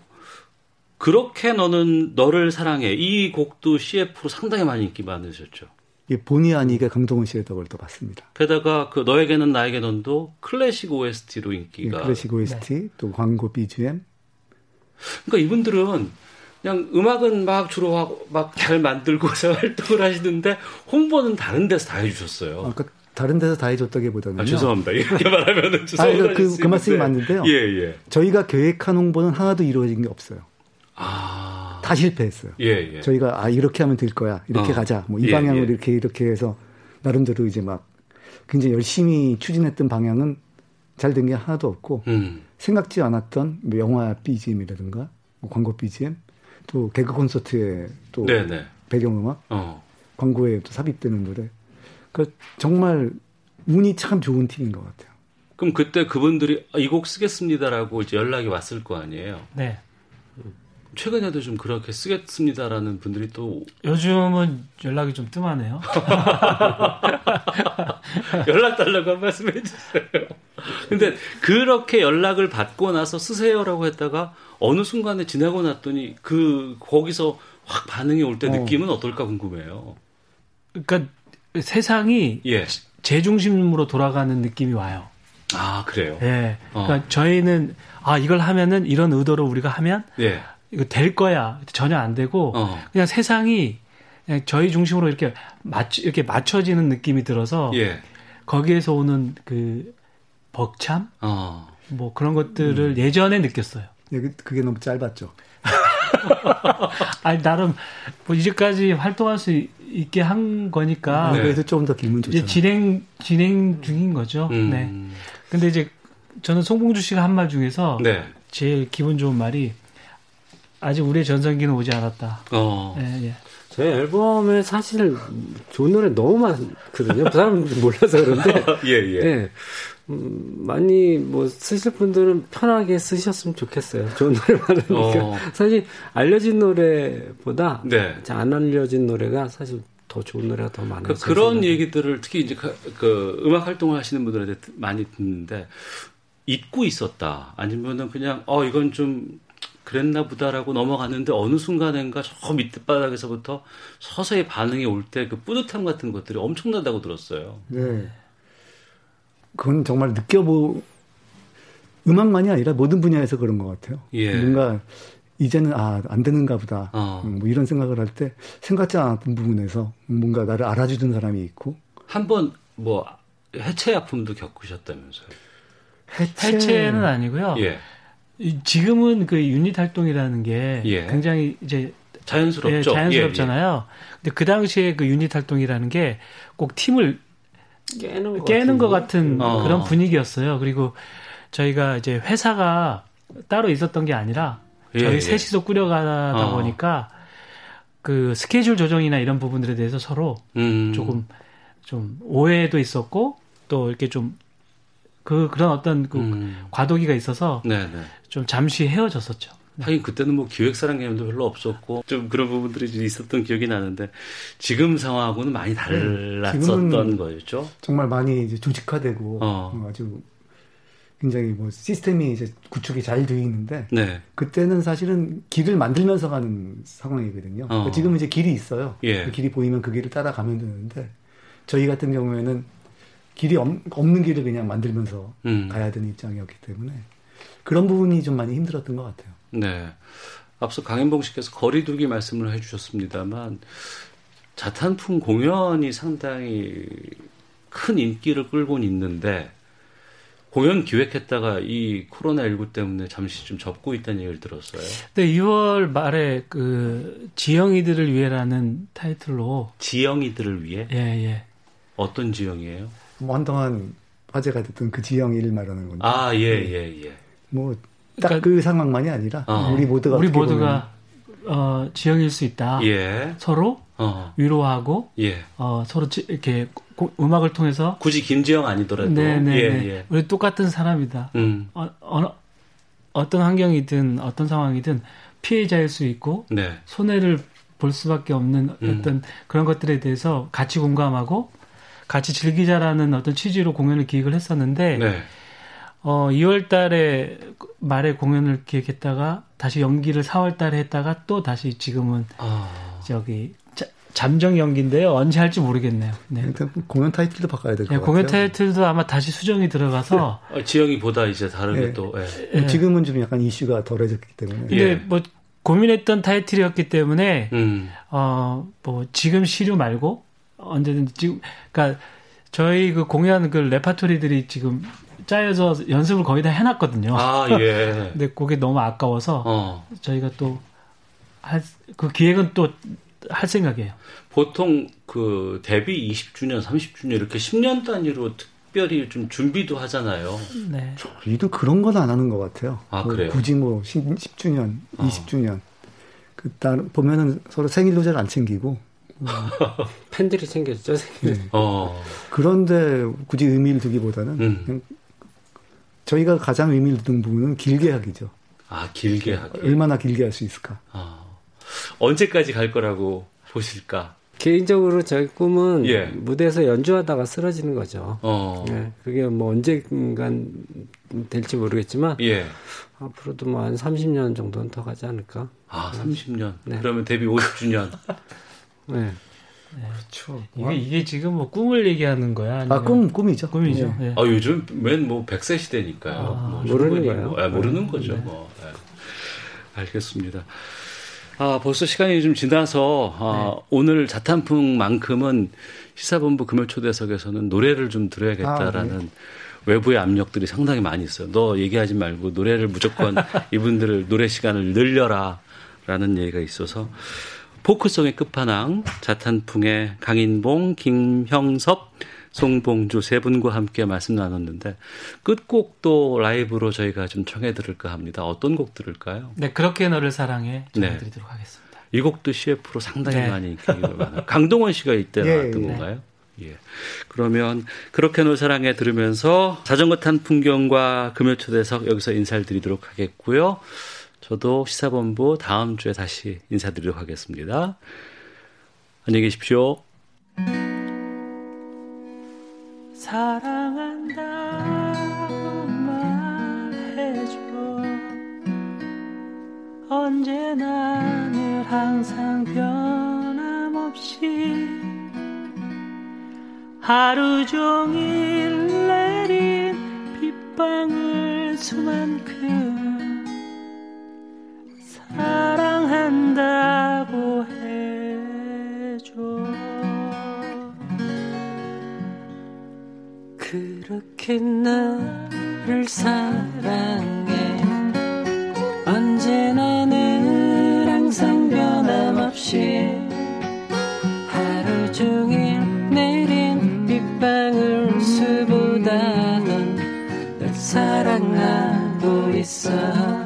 그렇게 너는 너를 사랑해 이 곡도 CF로 상당히 많이 인기 많으셨죠. 예, 본의 아니게 강동원 씨의 덕을 또 받습니다. 게다가 그 너에게는 나에게 넌도 클래식 OST로 인기가 예, 클래식 OST 네. 또 광고 BGM 그러니까 이분들은 그냥 음악은 막 주로 하고 막 잘 만들고서 활동을 하시는데 홍보는 다른 데서 다 해주셨어요. 아, 그 다른 데서 다 해줬다기보다는 아, 죄송합니다. 이렇게 말하면은 죄송합니다. 아, 그, 그 말씀이 맞는데요. 예, 예. 저희가 계획한 홍보는 하나도 이루어진 게 없어요. 아. 다 실패했어요. 예, 예. 저희가 아 이렇게 하면 될 거야. 이렇게 어. 가자. 뭐이 예, 방향으로 예. 이렇게 이렇게 해서 나름대로 이제 막 굉장히 열심히 추진했던 방향은 잘 된 게 하나도 없고 음. 생각지 않았던 뭐 영화 BGM이라든가 뭐 광고 BGM 또 개그 콘서트에 또 네네. 배경음악 어. 광고에 또 삽입되는 노래 그 정말 운이 참 좋은 팀인 것 같아요. 그럼 그때 그분들이 아, 이곡 쓰겠습니다라고 이제 연락이 왔을 거 아니에요? 네. 최근에도 좀 그렇게 쓰겠습니다라는 분들이 또 요즘은 연락이 좀 뜸하네요. 연락 달라고 한 말씀 해주세요. 근데 그렇게 연락을 받고 나서 쓰세요라고 했다가 어느 순간에 지나고 났더니 그 거기서 확 반응이 올때 어. 느낌은 어 떨까 궁금해요. 그러니까 세상이 예. 제 중심으로 돌아가는 느낌이 와요. 아 그래요? 예. 그러니까 어. 저희는 아 이걸 하면은 이런 의도로 우리가 하면 예. 이거 될 거야. 전혀 안 되고 어. 그냥 세상이 그냥 저희 중심으로 이렇게 맞 이렇게 맞춰지는 느낌이 들어서 예. 거기에서 오는 그 벅참 어. 뭐 그런 것들을 음. 예전에 느꼈어요. 예, 그, 그게 너무 짧았죠. 아니 나름 뭐 이제까지 활동할 수 있게 한 거니까 네. 그래서 조금 더 길면 좋죠. 이제 진행 진행 중인 거죠. 음. 네. 근데 이제 저는 송봉주 씨가 한 말 중에서 네. 제일 기분 좋은 말이 아직 우리의 전성기는 오지 않았다. 어. 예, 예. 제 앨범에 사실 좋은 노래 너무 많거든요. 사람들이 몰라서 그런데. 예, 예. 예. 음, 많이 뭐 쓰실 분들은 편하게 쓰셨으면 좋겠어요. 좋은 노래 많으니까. 어. 사실 알려진 노래보다 네. 안 알려진 노래가 사실 더 좋은 노래가 더 많아요. 그, 런 얘기들을 특히 이제 그, 그, 음악 활동을 하시는 분들한테 많이 듣는데 잊고 있었다. 아니면은 그냥 어 이건 좀 그랬나 보다라고 넘어갔는데 어느 순간인가 저 밑에 바닥에서부터 서서히 반응이 올 때 그 뿌듯함 같은 것들이 엄청나다고 들었어요. 네. 그건 정말 느껴보 음악만이 아니라 모든 분야에서 그런 것 같아요. 예. 뭔가 이제는 아 안 되는가 보다 어. 음, 뭐 이런 생각을 할 때 생각지 않았던 부분에서 뭔가 나를 알아주는 사람이 있고 한번 뭐 해체 아픔도 겪으셨다면서요? 해체... 는 아니고요. 예. 지금은 그 유닛 활동이라는 게 예. 굉장히 이제 자연스럽죠. 예, 자연스럽잖아요. 예, 예. 근데 그 당시에 그 유닛 활동이라는 게 꼭 팀을 깨는 것, 깨는 것 같은 어. 그런 분위기였어요. 그리고 저희가 이제 회사가 따로 있었던 게 아니라 예, 저희 예. 셋이서 꾸려가다 어. 보니까 그 스케줄 조정이나 이런 부분들에 대해서 서로 음. 조금 좀 오해도 있었고 또 이렇게 좀 그 그런 어떤 그 음. 과도기가 있어서 네네. 네. 좀 잠시 헤어졌었죠. 하긴 그때는 뭐 기획사랑 개념도 별로 없었고 좀 그런 부분들이 있었던 기억이 나는데 지금 상황하고는 많이 네. 달랐었던 네, 거였죠. 정말 많이 이제 조직화되고 어. 아주 굉장히 뭐 시스템이 이제 구축이 잘 되어 있는데 네. 그때는 사실은 길을 만들면서 가는 상황이거든요. 어. 그러니까 지금은 이제 길이 있어요. 예. 그 길이 보이면 그 길을 따라가면 되는데 저희 같은 경우에는 길이 없, 는 길을 그냥 만들면서 음. 가야 되는 입장이었기 때문에 그런 부분이 좀 많이 힘들었던 것 같아요. 네. 앞서 강현봉 씨께서 거리두기 말씀을 해주셨습니다만 자탄풍 공연이 상당히 큰 인기를 끌고 있는데 공연 기획했다가 이 코로나19 때문에 잠시 좀 접고 있다는 얘기를 들었어요. 네, 2월 말에 그 지영이들을 위해라는 타이틀로 지영이들을 위해? 예, 예. 어떤 지영이에요? 뭐 한동안 화제가 됐던 그 지영이를 말하는 건데. 아, 예, 예, 예. 뭐 딱그 그러니까 상황만이 아니라 어. 우리 모두가 우리 모두가 어, 지형일 수 있다. 예. 서로 어. 위로하고 예. 어, 서로 이렇게 고, 음악을 통해서 굳이 김지영 아니더라도 네네 네, 예, 네. 예. 우리 똑같은 사람이다. 음. 어, 어, 어떤 환경이든 어떤 상황이든 피해자일 수 있고 네. 손해를 볼 수밖에 없는 음. 어떤 그런 것들에 대해서 같이 공감하고 같이 즐기자라는 어떤 취지로 공연을 기획을 했었는데 네. 어, 2월 달에 말에 공연을 기획했다가 다시 연기를 4월 달에 했다가 또 다시 지금은 아... 저기 자, 잠정 연기인데요. 언제 할지 모르겠네요. 네. 일단 공연 타이틀도 바꿔야 될것 네, 같아요. 공연 타이틀도 아마 다시 수정이 들어가서 어, 지영이 보다 이제 다르게 네. 또 네. 지금은 좀 약간 이슈가 덜해졌기 때문에. 근데 예. 뭐 고민했던 타이틀이었기 때문에 음. 어뭐 지금 시류 말고 언제든지 지금 그러니까 저희 그 공연 그 레파토리들이 지금 짜여서 연습을 거의 다 해놨거든요. 아, 예. 근데 그게 너무 아까워서 어. 저희가 또 할, 그 기획은 또 할 생각이에요. 보통 그 데뷔 20주년, 30주년 이렇게 10년 단위로 특별히 좀 준비도 하잖아요. 네. 저희도 그런 건 안 하는 것 같아요. 아, 그 그래요? 굳이 뭐 10, 주년 어. 20주년. 그, 보면은 서로 생일도 잘 안 챙기고. 팬들이 챙겨주죠. 네. 어. 그런데 굳이 의미를 두기보다는 음. 그냥 저희가 가장 의미를 두는 부분은 길게 하기죠. 아, 길게 하기. 얼마나 길게 할 수 있을까? 아, 언제까지 갈 거라고 보실까? 개인적으로 저희 꿈은 예. 무대에서 연주하다가 쓰러지는 거죠. 어. 예, 그게 뭐 언젠간 될지 모르겠지만 예. 앞으로도 뭐 한 30년 정도는 더 가지 않을까. 아, 30년. 네. 그러면 데뷔 50주년. 네. 네. 그렇죠. 이게, 이게 지금 뭐 꿈을 얘기하는 거야? 아, 꿈, 꿈이죠. 꿈이죠. 네. 아, 요즘 맨 뭐 100세 시대니까요. 아, 뭐 모르는 거예요. 뭐, 아, 모르는 네. 거죠. 뭐. 네. 알겠습니다. 아, 벌써 시간이 좀 지나서 아, 네. 오늘 자탄풍만큼은 시사본부 금요초대석에서는 노래를 좀 들어야겠다라는 아, 네. 외부의 압력들이 상당히 많이 있어요. 너 얘기하지 말고 노래를 무조건 이분들을 노래 시간을 늘려라라는 얘기가 있어서 포크송의 끝판왕 자탄풍의 강인봉, 김형섭, 송봉주 세 분과 함께 말씀 나눴는데 끝곡도 라이브로 저희가 좀 청해 들을까 합니다. 어떤 곡 들을까요? 네, 그렇게 너를 사랑해 전해드리도록 네. 하겠습니다. 이 곡도 CF로 상당히 네. 많이 기억이 많아요. 강동원 씨가 이때 예, 나왔던 예. 건가요? 예. 그러면 그렇게 놀 사랑에 들으면서 자전거 탄 풍경과 금요초대석 여기서 인사를 드리도록 하겠고요. 저도 시사본부 다음 주에 다시 인사드리도록 하겠습니다. 안녕히 계십시오. 사랑한다고 말해줘 언제나 늘 항상 변함없이 하루 종일 내린 빗방울 수만큼 사랑한다고 해줘. 그렇게 나를 사랑해. 언제나 늘 항상 변함없이 하루 종일 내린 빗방울 수보다 넌 사랑하고 있어